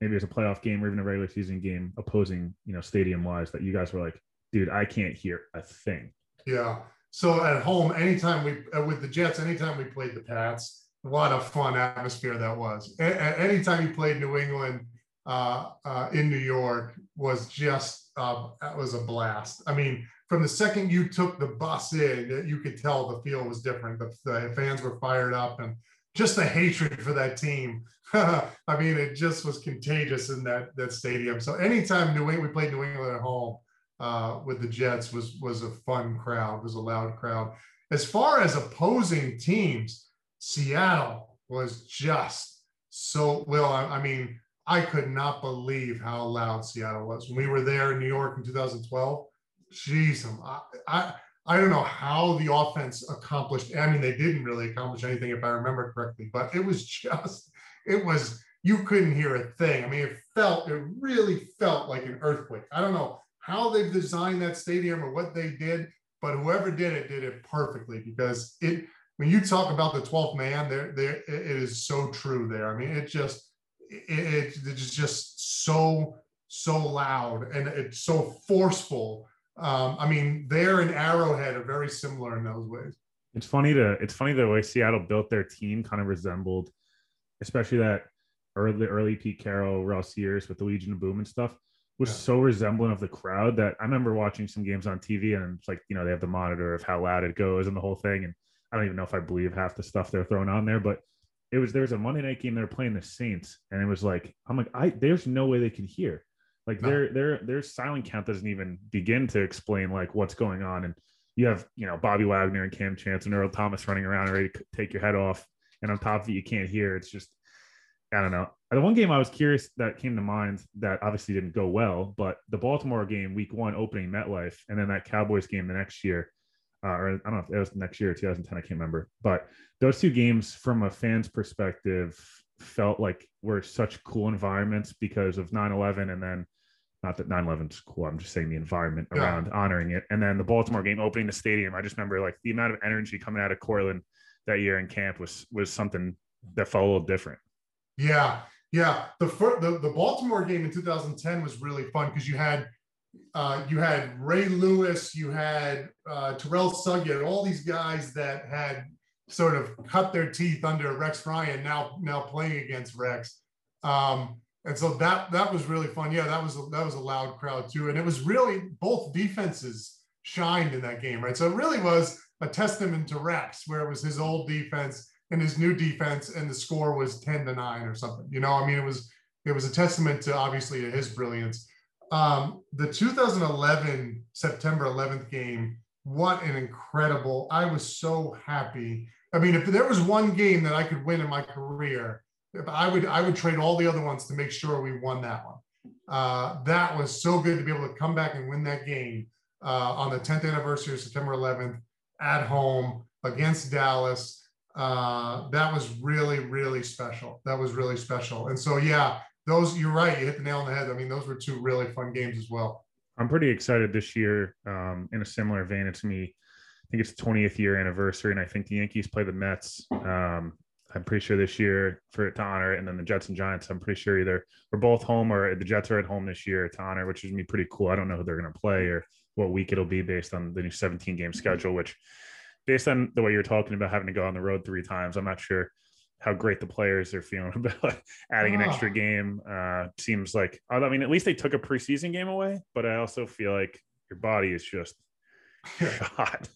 Maybe it was a playoff game or even a regular season game, opposing, you know, stadium wise, that you guys were like, dude, I can't hear a thing. Yeah. So at home, anytime we uh, with the Jets, anytime we played the Pats, what a fun atmosphere that was. A- anytime you played New England uh, uh, in New York was just uh, that was a blast. I mean, from the second you took the bus in, you could tell the feel was different. The, the fans were fired up, and just the hatred for that team. I mean, it just was contagious in that that stadium. So anytime New England we played New England at home uh, with the Jets was was a fun crowd, was a loud crowd. As far as opposing teams, Seattle was just so well. I, I mean I could not believe how loud Seattle was when we were there in New York in 2012. Jeez, I, I, I don't know how the offense accomplished. I mean, they didn't really accomplish anything if I remember correctly, but it was just, it was, you couldn't hear a thing. I mean, it felt, it really felt like an earthquake. I don't know how they've designed that stadium or what they did, but whoever did it did it perfectly because it, when you talk about the 12th man, there, there, it is so true there. I mean, it just, it, it's just so so loud and it's so forceful. Um, I mean, they're in Arrowhead are very similar in those ways. It's funny to it's funny the way Seattle built their team kind of resembled, especially that early early Pete Carroll, Ross years with the Legion of Boom and stuff was yeah. so resemblant of the crowd that I remember watching some games on TV and it's like, you know, they have the monitor of how loud it goes and the whole thing. And I don't even know if I believe half the stuff they're throwing on there, but it was there was a Monday night game they were playing the Saints, and it was like I'm like I there's no way they can hear. Like no. their their their silent count doesn't even begin to explain like what's going on. And you have you know Bobby Wagner and Cam Chance and Earl Thomas running around ready to take your head off, and on top of it you can't hear. It's just I don't know. The one game I was curious that came to mind that obviously didn't go well, but the Baltimore game, week one, opening MetLife, and then that Cowboys game the next year, uh, or I don't know if it was next year, 2010, I can't remember. But those two games, from a fan's perspective, felt like were such cool environments because of 9-11 and then not that 9-11 is cool i'm just saying the environment Yeah. around honoring it and then the baltimore game opening the stadium i just remember like the amount of energy coming out of cortland that year in camp was was something that felt a little different Yeah, yeah. The fir- the, the Baltimore game in 2010 was really fun because you had uh, you had Ray Lewis, you had uh, Terrell Sugg, you had all these guys that had sort of cut their teeth under Rex Ryan. Now now playing against Rex, um, and so that that was really fun. Yeah, that was a, that was a loud crowd too, and it was really both defenses shined in that game, right? So it really was a testament to Rex, where it was his old defense and his new defense, and the score was 10 to 9 or something. You know, I mean, it was it was a testament to obviously to his brilliance. Um, the 2011 September 11th game, what an incredible! I was so happy. I mean, if there was one game that I could win in my career, I would I would trade all the other ones to make sure we won that one. Uh, that was so good to be able to come back and win that game uh, on the 10th anniversary of September 11th at home against Dallas. Uh, that was really, really special. That was really special. And so, yeah, those, you're right. You hit the nail on the head. I mean, those were two really fun games as well. I'm pretty excited this year. Um, in a similar vein, it's me. I think it's the 20th year anniversary, and I think the Yankees play the Mets. Um, I'm pretty sure this year for it to honor it, and then the Jets and Giants. I'm pretty sure either we're both home or the Jets are at home this year to honor, which is gonna be pretty cool. I don't know who they're gonna play or what week it'll be based on the new 17 game schedule. Which, based on the way you're talking about having to go on the road three times, I'm not sure how great the players are feeling about adding an Ah. extra game. Uh, seems like I mean, at least they took a preseason game away, but I also feel like your body is just shot.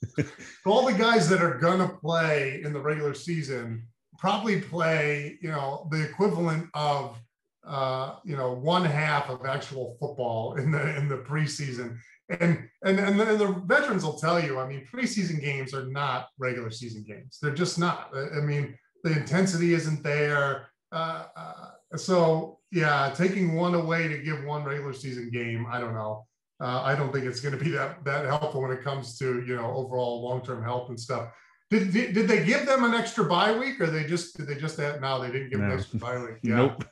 all the guys that are gonna play in the regular season probably play, you know, the equivalent of uh, you know, one half of actual football in the in the preseason. And and and the, and the veterans will tell you, I mean, preseason games are not regular season games. They're just not. I mean, the intensity isn't there. Uh, uh, so yeah, taking one away to give one regular season game, I don't know. Uh, I don't think it's going to be that that helpful when it comes to you know overall long term health and stuff. Did, did, did they give them an extra bye week, or they just did they just that no? They didn't give them No. an extra bye week. Yeah, Nope.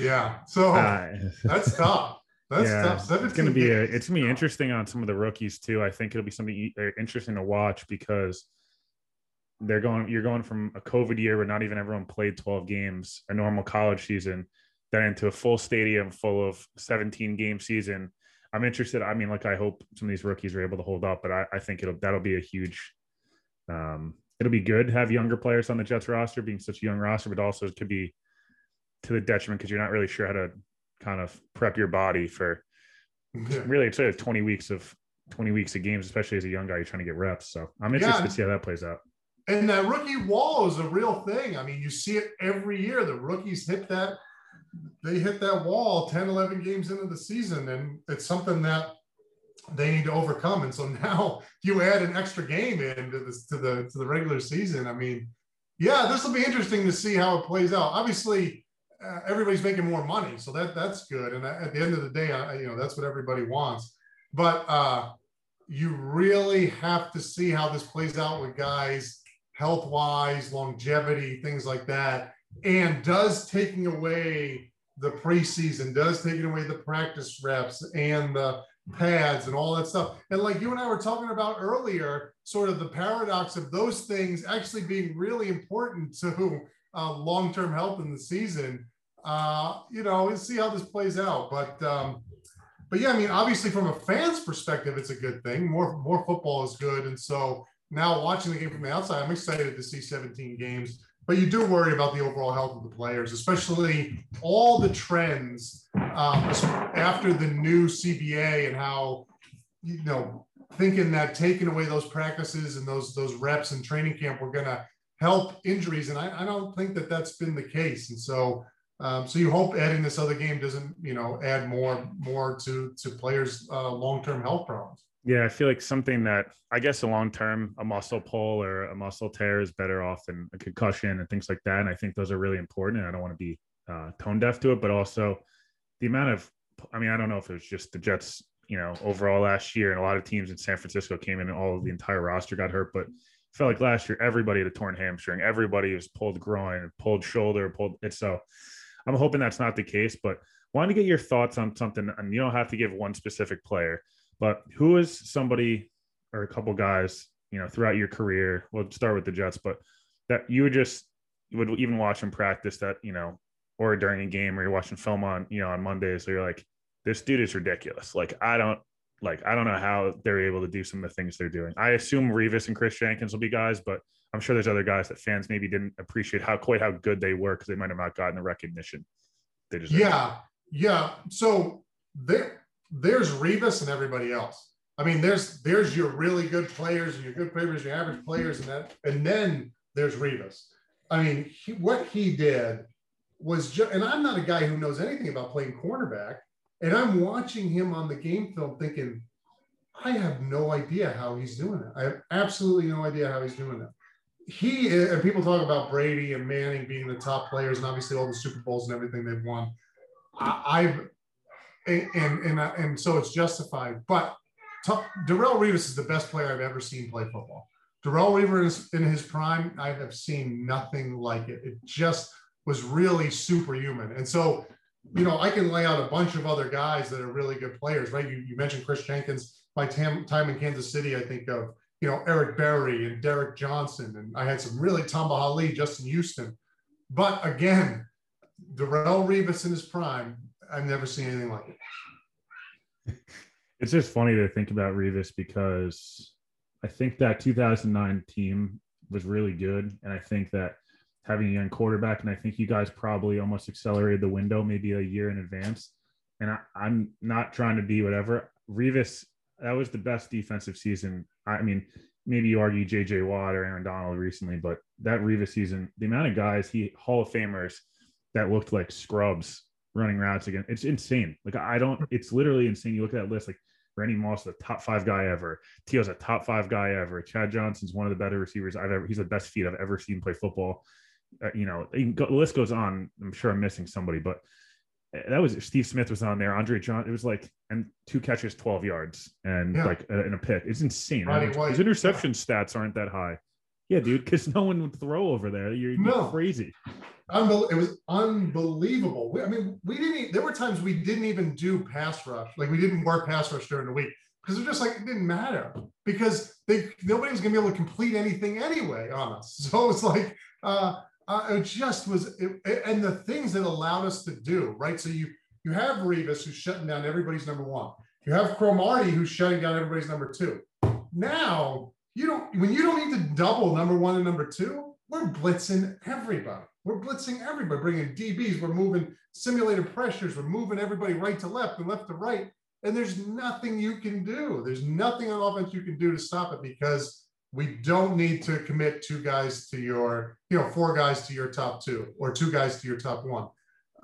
yeah. So Uh, that's tough. That's yeah, tough. it's going to be a, it's going to be interesting on some of the rookies too. I think it'll be something uh, interesting to watch because they're going. You're going from a COVID year where not even everyone played 12 games, a normal college season, then into a full stadium full of 17 game season. I'm interested. I mean, like I hope some of these rookies are able to hold up, but I, I think it'll that'll be a huge. Um, it'll be good to have younger players on the Jets roster, being such a young roster, but also it could be to the detriment because you're not really sure how to kind of prep your body for Yeah. really it's like 20 weeks of 20 weeks of games, especially as a young guy, you're trying to get reps. So I'm interested Yeah. to see how that plays out. And that rookie wall is a real thing. I mean, you see it every year. The rookies hit that, they hit that wall 10, 11 games into the season. And it's something that they need to overcome. And so now you add an extra game into this to the to the regular season. I mean, yeah, this will be interesting to see how it plays out. Obviously, uh, everybody's making more money, so that that's good. And at the end of the day, I, you know, that's what everybody wants. But uh, you really have to see how this plays out with guys health wise, longevity, things like that. And does taking away the preseason, does taking away the practice reps and the pads and all that stuff. And like you and I were talking about earlier, sort of the paradox of those things actually being really important to uh, long term health in the season. Uh, you know, we'll see how this plays out. But um, but yeah, I mean, obviously from a fan's perspective, it's a good thing. More more football is good, and so now watching the game from the outside, I'm excited to see 17 games. But you do worry about the overall health of the players, especially all the trends um, after the new CBA and how you know thinking that taking away those practices and those those reps and training camp were going to help injuries, and I, I don't think that that's been the case. And so um, so you hope adding this other game doesn't, you know, add more more to to players' uh, long term health problems. Yeah, I feel like something that I guess a long term, a muscle pull or a muscle tear is better off than a concussion and things like that. And I think those are really important. And I don't want to be uh, tone deaf to it, but also the amount of, I mean, I don't know if it was just the Jets, you know, overall last year, and a lot of teams in San Francisco came in and all of the entire roster got hurt, but felt like last year everybody had a torn hamstring, everybody was pulled groin, pulled shoulder, pulled it. So I'm hoping that's not the case, but wanted to get your thoughts on something. And you don't have to give one specific player, but who is somebody or a couple guys, you know, throughout your career? We'll start with the Jets, but that you would just you would even watch them practice that, you know, or during a game or you're watching film on, you know, on Mondays. So you're like, this dude is ridiculous. Like, I don't like, I don't know how they're able to do some of the things they're doing. I assume Revis and Kris Jenkins will be guys, but I'm sure there's other guys that fans maybe didn't appreciate how quite how good they were because they might have not gotten the recognition they deserve. Yeah, yeah. So there, there's Revis and everybody else. I mean, there's there's your really good players and your good players, your average players, and that, and then there's Revis. I mean, he, what he did was just, and I'm not a guy who knows anything about playing cornerback, and I'm watching him on the game film thinking, I have no idea how he's doing it. I have absolutely no idea how he's doing it. He and people talk about Brady and Manning being the top players, and obviously all the Super Bowls and everything they've won. I, have and and and, uh, and so it's justified. But Darrelle Revis is the best player I've ever seen play football. Darrelle Revis in his prime, I have seen nothing like it. It just was really superhuman. And so, you know, I can lay out a bunch of other guys that are really good players, right? You, you mentioned Kris Jenkins. My tam, time in Kansas City, I think of, you know, Eric Berry and Derrick Johnson. And I had some really Tamba Hali, Justin Houston. But again, Darrelle Revis in his prime, I've never seen anything like it. It's just funny to think about Revis because I think that 2009 team was really good. And I think that having a young quarterback, and I think you guys probably almost accelerated the window maybe a year in advance. And I, am not trying to be whatever. Revis, that was the best defensive season. I mean, maybe you argue JJ Watt or Aaron Donald recently, but that Revis season, the amount of guys he Hall of Famers that looked like scrubs running routes again, it's insane. Like I don't, it's literally insane. You look at that list, like Randy Moss, the top five guy ever. T.O.'s a top five guy ever. Chad Johnson's one of the better receivers I've ever. He's the best feet I've ever seen play football. Uh, you know, go, the list goes on. I'm sure I'm missing somebody, but uh, that was Steve Smith was on there. Andre John, it was like and two catches, 12 yards, and yeah. like in a pick. It's insane. His interception yeah. stats aren't that high. Yeah, dude, because no one would throw over there. You're, no. crazy. Unbel- it was unbelievable. We, I mean, we didn't. There were times we didn't even do pass rush. Like we didn't work pass rush during the week because they're just like it didn't matter because they nobody was gonna be able to complete anything anyway on us. So it's like uh, uh, it just was, it, and the things that allowed us to do right. So you you have Revis who's shutting down everybody's number one. You have Cromartie who's shutting down everybody's number two. Now you don't when you don't need to double number one and number two. We're blitzing everybody. We're blitzing everybody, bringing DBs. We're moving simulated pressures. We're moving everybody right to left and left to right. And there's nothing you can do. There's nothing on offense you can do to stop it because we don't need to commit two guys to your, you know, four guys to your top two or two guys to your top one.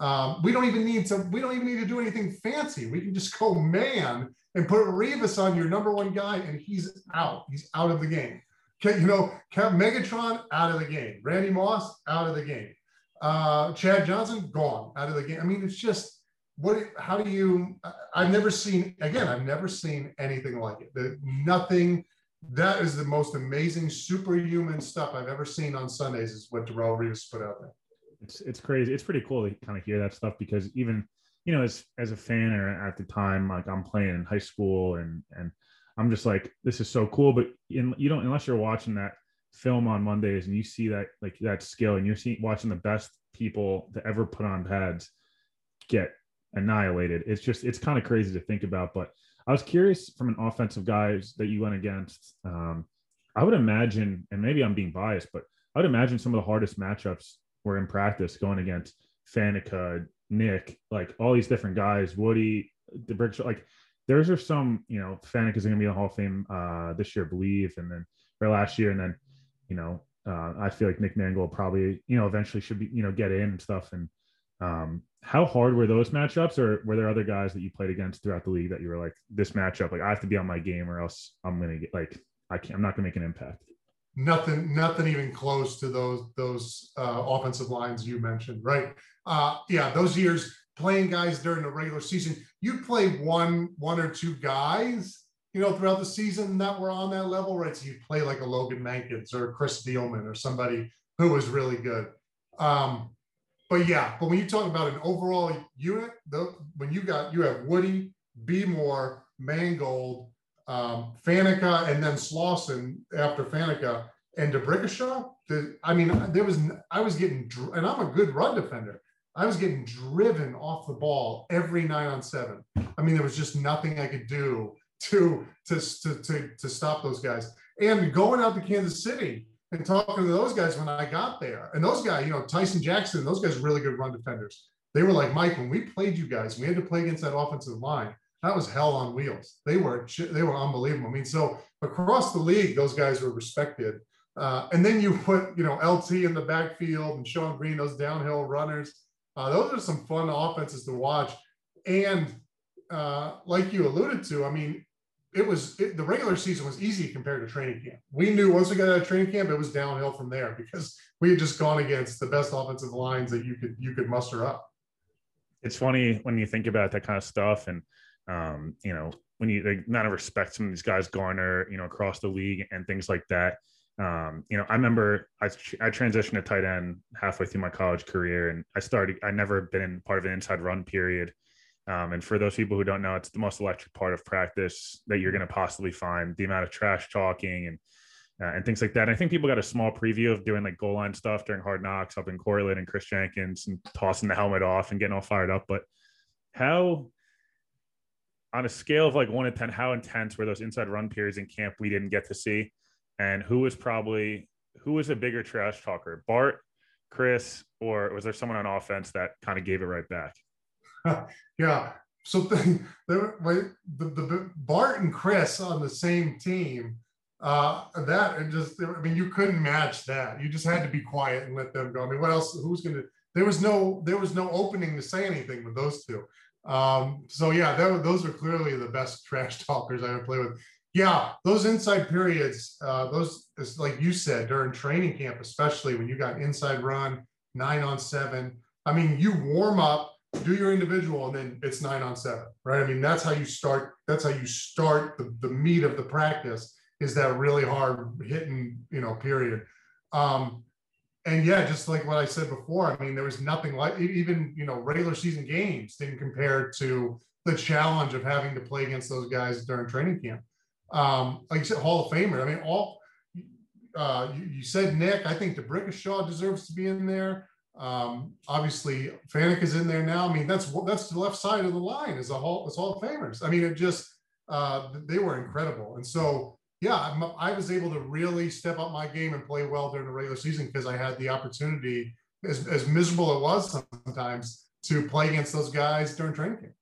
Um, we don't even need to. We don't even need to do anything fancy. We can just go man and put Revis on your number one guy, and he's out. He's out of the game you know, Megatron out of the game. Randy Moss out of the game. Uh, Chad Johnson gone out of the game. I mean, it's just what? How do you? I've never seen. Again, I've never seen anything like it. The, nothing. That is the most amazing superhuman stuff I've ever seen on Sundays. Is what Darrelle Revis put out there. It's it's crazy. It's pretty cool to kind of hear that stuff because even you know as as a fan or at the time like I'm playing in high school and and I'm just like, this is so cool. But in, you don't, unless you're watching that film on Mondays and you see that, like that skill and you're seeing, watching the best people to ever put on pads get annihilated. It's just, it's kind of crazy to think about. But I was curious from an offensive guys that you went against. Um, I would imagine, and maybe I'm being biased, but I would imagine some of the hardest matchups were in practice going against Faneca, Nick, like all these different guys, Woody, the brick, like there's are some, you know, Faneca is going to be in the Hall of Fame uh, this year, I believe, and then or last year, and then, you know, uh, I feel like Nick Mangold probably, you know, eventually should be, you know, get in and stuff. And um, how hard were those matchups, or were there other guys that you played against throughout the league that you were like, this matchup, like I have to be on my game, or else I'm going to get like I can't, I'm not going to make an impact. Nothing, nothing even close to those those uh, offensive lines you mentioned, right? Uh, yeah, those years playing guys during the regular season, you play one one or two guys, you know, throughout the season that were on that level, right? So you play like a Logan Mankins or Kris Dielman or somebody who was really good. Um, but yeah, but when you talk about an overall unit, the, when you got you have Woody, B Mangold, um, Faneca, and then Slauson after Faneca and D'Brickashaw. I mean, there was I was getting and I'm a good run defender. I was getting driven off the ball every nine on seven. I mean, there was just nothing I could do to to to to, to stop those guys. And going out to Kansas City and talking to those guys when I got there, and those guys, you know, Tyson Jackson, those guys are really good run defenders. They were like, Mike, when we played you guys, we had to play against that offensive line that was hell on wheels. They were they were unbelievable. I mean, so across the league, those guys were respected. Uh, and then you put you know LT in the backfield and Shonn Greene, those downhill runners. Uh, those are some fun offenses to watch. And uh, like you alluded to, I mean, it was it, the regular season was easy compared to training camp. We knew once we got out of training camp, it was downhill from there because we had just gone against the best offensive lines that you could you could muster up. It's funny when you think about that kind of stuff and um, you know, when you the amount of respect some of these guys garner, you know, across the league and things like that. Um, you know, I remember I, I transitioned to tight end halfway through my college career, and I started. I never been part of an inside run period. Um, and for those people who don't know, it's the most electric part of practice that you're going to possibly find. The amount of trash talking and uh, and things like that. And I think people got a small preview of doing like goal line stuff during Hard Knocks up in Cortland and Kris Jenkins and tossing the helmet off and getting all fired up. But how on a scale of like one to 10, how intense were those inside run periods in camp we didn't get to see? And who was probably, who was a bigger trash talker, Bart, Kris, or was there someone on offense that kind of gave it right back? yeah. So the, the, the, the Bart and Kris on the same team, uh, that and just, I mean, you couldn't match that. You just had to be quiet and let them go. I mean, what else? Who's going to, there was no, there was no opening to say anything with those two. Um, so yeah, that, those are clearly the best trash talkers I ever play with. Yeah, those inside periods, uh, those like you said during training camp, especially when you got inside run nine on seven. I mean, you warm up, do your individual, and then it's nine on seven, right? I mean, that's how you start. That's how you start the, the meat of the practice. Is that really hard hitting, you know, period. Um, and yeah, just like what I said before, I mean, there was nothing like even you know regular season games didn't compare to the challenge of having to play against those guys during training camp. Um, like you said, Hall of Famer. I mean, all uh, you, you, said Nick. I think D'Brickashaw deserves to be in there. Um, obviously, Faneca is in there now. I mean, that's that's the left side of the line is a Hall, it's Hall of Famers. I mean, it just uh, they were incredible, and so yeah, I was able to really step up my game and play well during the regular season because I had the opportunity, as, as miserable it was sometimes, to play against those guys during training camp.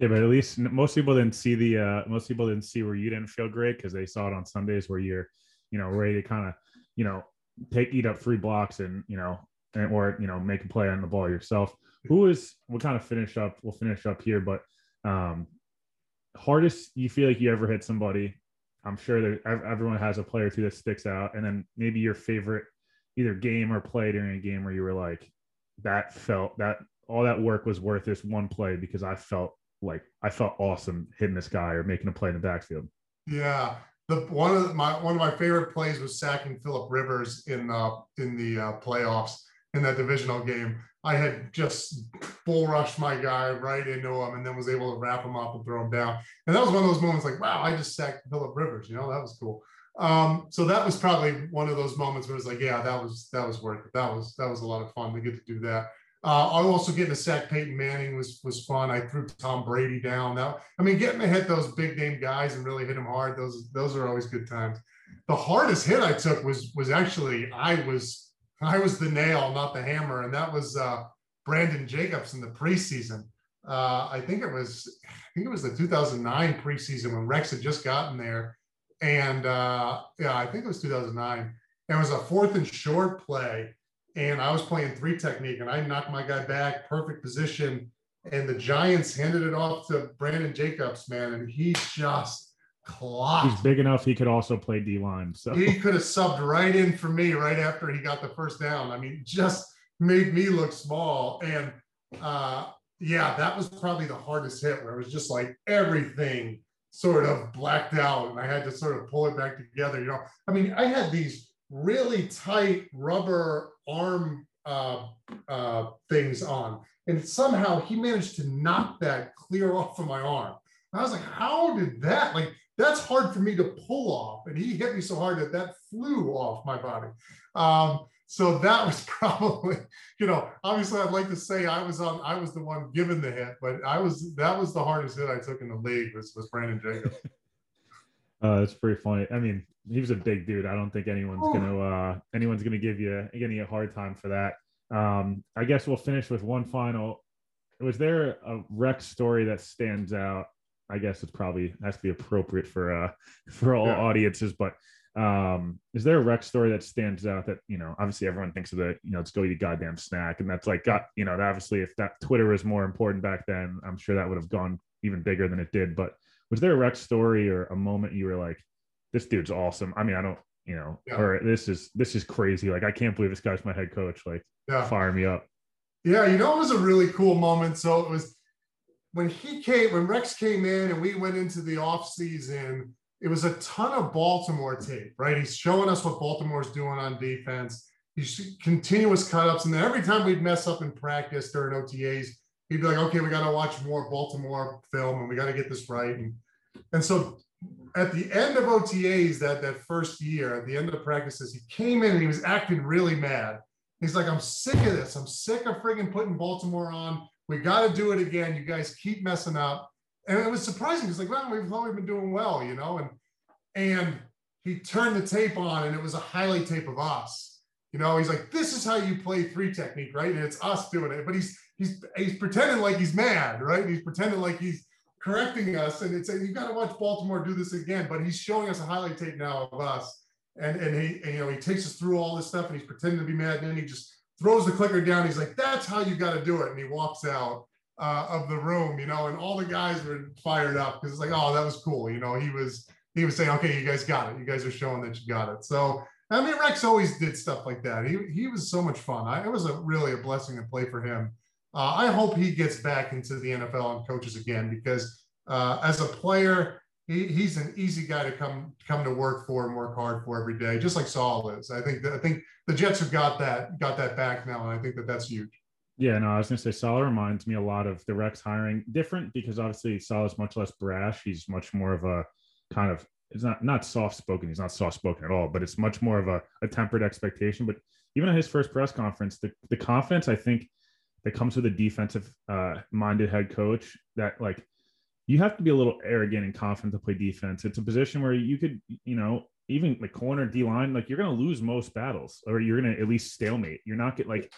Yeah, but at least most people didn't see the uh, most people didn't see where you didn't feel great because they saw it on Sundays where you're, you know, ready to kind of, you know, take eat up three blocks and you know, and or you know, make a play on the ball yourself. Who is we'll kind of finish up. We'll finish up here, but um, hardest you feel like you ever hit somebody I'm sure that everyone has a player two that sticks out, and then maybe your favorite either game or play during a game where you were like, that felt that all that work was worth this one play because I felt like I felt awesome hitting this guy or making a play in the backfield. Yeah, the one of my one of my favorite plays was sacking Philip Rivers in uh, in the uh, playoffs in that divisional game. I had just bull rushed my guy right into him and then was able to wrap him up and throw him down. And that was one of those moments like, wow, I just sacked Philip Rivers. You know, that was cool. Um, so that was probably one of those moments where it was like, yeah, that was that was worth it. That was that was a lot of fun to get to do that. Uh, also getting to sack Peyton Manning was was fun. I threw Tom Brady down. Now, I mean, getting to hit those big name guys and really hit them hard. Those those are always good times. The hardest hit I took was was actually I was I was the nail, not the hammer, and that was uh, Brandon Jacobs in the preseason. Uh, I think it was I think it was the 2009 preseason when Rex had just gotten there, and uh, yeah, I think it was 2009. It was a fourth and short play, and I was playing three technique, and I knocked my guy back, perfect position, and the Giants handed it off to Brandon Jacobs, man, and he just clocked. He's big enough. He could also play D line. So he could have subbed right in for me right after he got the first down. I mean, just made me look small. And uh, yeah, that was probably the hardest hit where it was just like everything sort of blacked out and I had to sort of pull it back together. You know, I mean, I had these really tight rubber arm uh, uh, things on, and somehow he managed to knock that clear off of my arm. I was like, how did that? Like, that's hard for me to pull off. And he hit me so hard that that flew off my body. Um, so that was probably, you know, obviously I'd like to say I was on, I was the one given the hit, but I was, that was the hardest hit I took in the league was, was Brandon Jacobs. Uh, it's pretty funny. I mean, he was a big dude. I don't think anyone's Oh. gonna uh, anyone's gonna give you getting a hard time for that. Um, I guess we'll finish with one final. Was there a Rex story that stands out? I guess it's probably has to be appropriate for uh for all Yeah. audiences, but um is there a Rex story that stands out that you know obviously everyone thinks of the you know let's go eat a goddamn snack and that's like got you know obviously if that Twitter was more important back then I'm sure that would have gone even bigger than it did but was there a Rex story or a moment you were like, this dude's awesome? I mean, I don't, you know, Yeah. or this is this is crazy. Like, I can't believe this guy's my head coach. Like, Yeah. fire me up. Yeah, you know, it was a really cool moment. So it was when he came, when Rex came in and we went into the off season, it was a ton of Baltimore tape, right? He's showing us what Baltimore's doing on defense. He's continuous cut ups. And then every time we'd mess up in practice during OTAs, he'd be like, okay, we got to watch more Baltimore film and we got to get this right. And, and so at the end of OTAs that, that first year, at the end of the practices, he came in and he was acting really mad. He's like, I'm sick of this. I'm sick of friggin' putting Baltimore on. We got to do it again. You guys keep messing up. And it was surprising. He's like, well, we've always been doing well, you know? And and he turned the tape on and it was a highlight tape of us. You know, he's like, this is how you play three technique, right? And it's us doing it. But he's he's he's pretending like he's mad, right? He's pretending like he's correcting us. And it's you got to watch Baltimore do this again. But he's showing us a highlight tape now of us. And and he and, you know he takes us through all this stuff and he's pretending to be mad. And then he just throws the clicker down. He's like, that's how you got to do it. And he walks out uh, of the room, you know, and all the guys were fired up because it's like, oh, that was cool. You know, he was he was saying, okay, you guys got it. You guys are showing that you got it. So I mean, Rex always did stuff like that. He he was so much fun. I, it was a really a blessing to play for him. Uh, I hope he gets back into the NFL and coaches again because uh, as a player, he, he's an easy guy to come come to work for and work hard for every day, just like Saleh is. I think that, I think the Jets have got that got that back now, and I think that that's huge. Yeah, no, I was gonna say Saleh reminds me a lot of the Rex hiring. Different because obviously Saleh is much less brash. He's much more of a kind of it's not not soft spoken. He's not soft spoken at all, but it's much more of a, a tempered expectation. But even at his first press conference, the, the confidence I think that comes with a defensive uh, minded head coach that like you have to be a little arrogant and confident to play defense. It's a position where you could, you know, even like corner D line, like you're going to lose most battles or you're going to at least stalemate. You're not get like,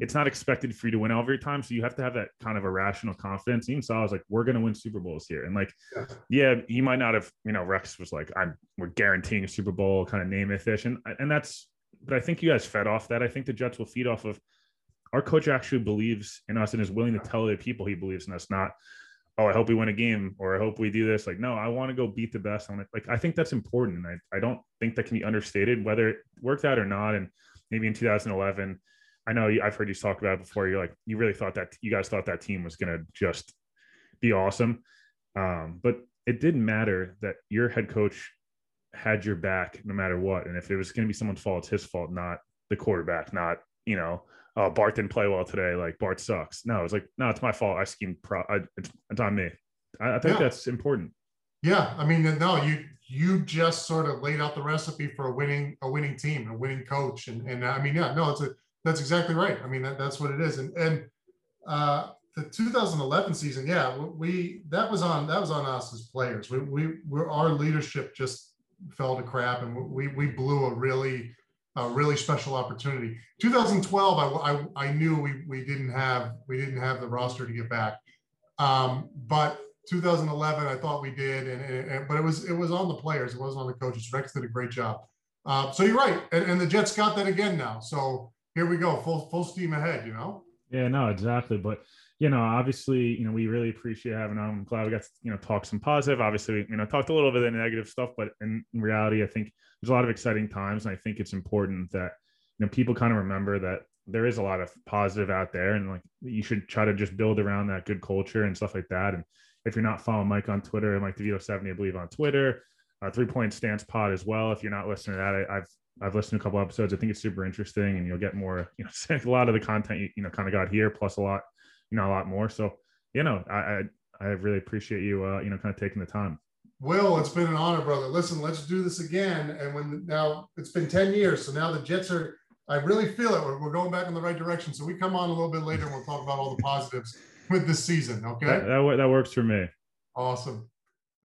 it's not expected for you to win all every time. So you have to have that kind of irrational confidence. Even Saleh was like, we're going to win Super Bowls here. And like, Yeah. yeah, he might not have, you know, Rex was like, I'm, we're guaranteeing a Super Bowl kind of name it fish. And, and that's, but I think you guys fed off that. I think the Jets will feed off of our coach actually believes in us and is willing to tell the people he believes in us, not, oh, I hope we win a game or I hope we do this. Like, no, I want to go beat the best on it. Like, I think that's important. And I, I don't think that can be understated, whether it worked out or not. And maybe in 2011, I know you- I've heard you talk about it before. You're like, you really thought that you guys thought that team was going to just be awesome. Um, but it didn't matter that your head coach had your back no matter what. And if it was going to be someone's fault, it's his fault, not the quarterback, not, you know, oh, Bart didn't play well today. Like Bart sucks. No, it's like, no, it's my fault. I schemed. Pro- I, it's, it's on me. I, I think Yeah. that's important. Yeah, I mean, no, you you just sort of laid out the recipe for a winning a winning team, a winning coach, and and I mean, yeah, no, it's a that's exactly right. I mean, that, that's what it is, and and uh, the 2011 season, yeah, we that was on that was on us as players. We we we're, our leadership just fell to crap, and we we blew a really a really special opportunity. 2012, I I, I knew we we didn't have we didn't have the roster to get back, um, but 2011, I thought we did, and, and, and- but it was it was on the players, it wasn't on the coaches. Rex did a great job. Uh, so you're right, and, and the Jets got that again now. So here we go, full full steam ahead. You know. Yeah, no, exactly. But you know, obviously, you know, we really appreciate having. I'm glad we got to, you know, talk some positive. Obviously, you know, talked a little bit of the negative stuff, but in reality, I think there's a lot of exciting times. And I think it's important that, you know, people kind of remember that there is a lot of positive out there and like you should try to just build around that good culture and stuff like that. And, If you're not following Mike on Twitter, Mike DeVito 70, I believe, on Twitter. Uh, Three Point Stance Pod as well. If you're not listening to that, I, I've I've listened to a couple episodes. I think it's super interesting, and you'll get more. You know, a lot of the content you, you know kind of got here, plus a lot, you know, a lot more. So you know, I I, I really appreciate you, uh, you know, kind of taking the time. Will, it's been an honor, brother. Listen, let's do this again. And when now it's been 10 years. So now the Jets are, I really feel it. We're, we're going back in the right direction. So we come on a little bit later and we'll talk about all the positives with this season. Okay. That, that, that works for me. Awesome.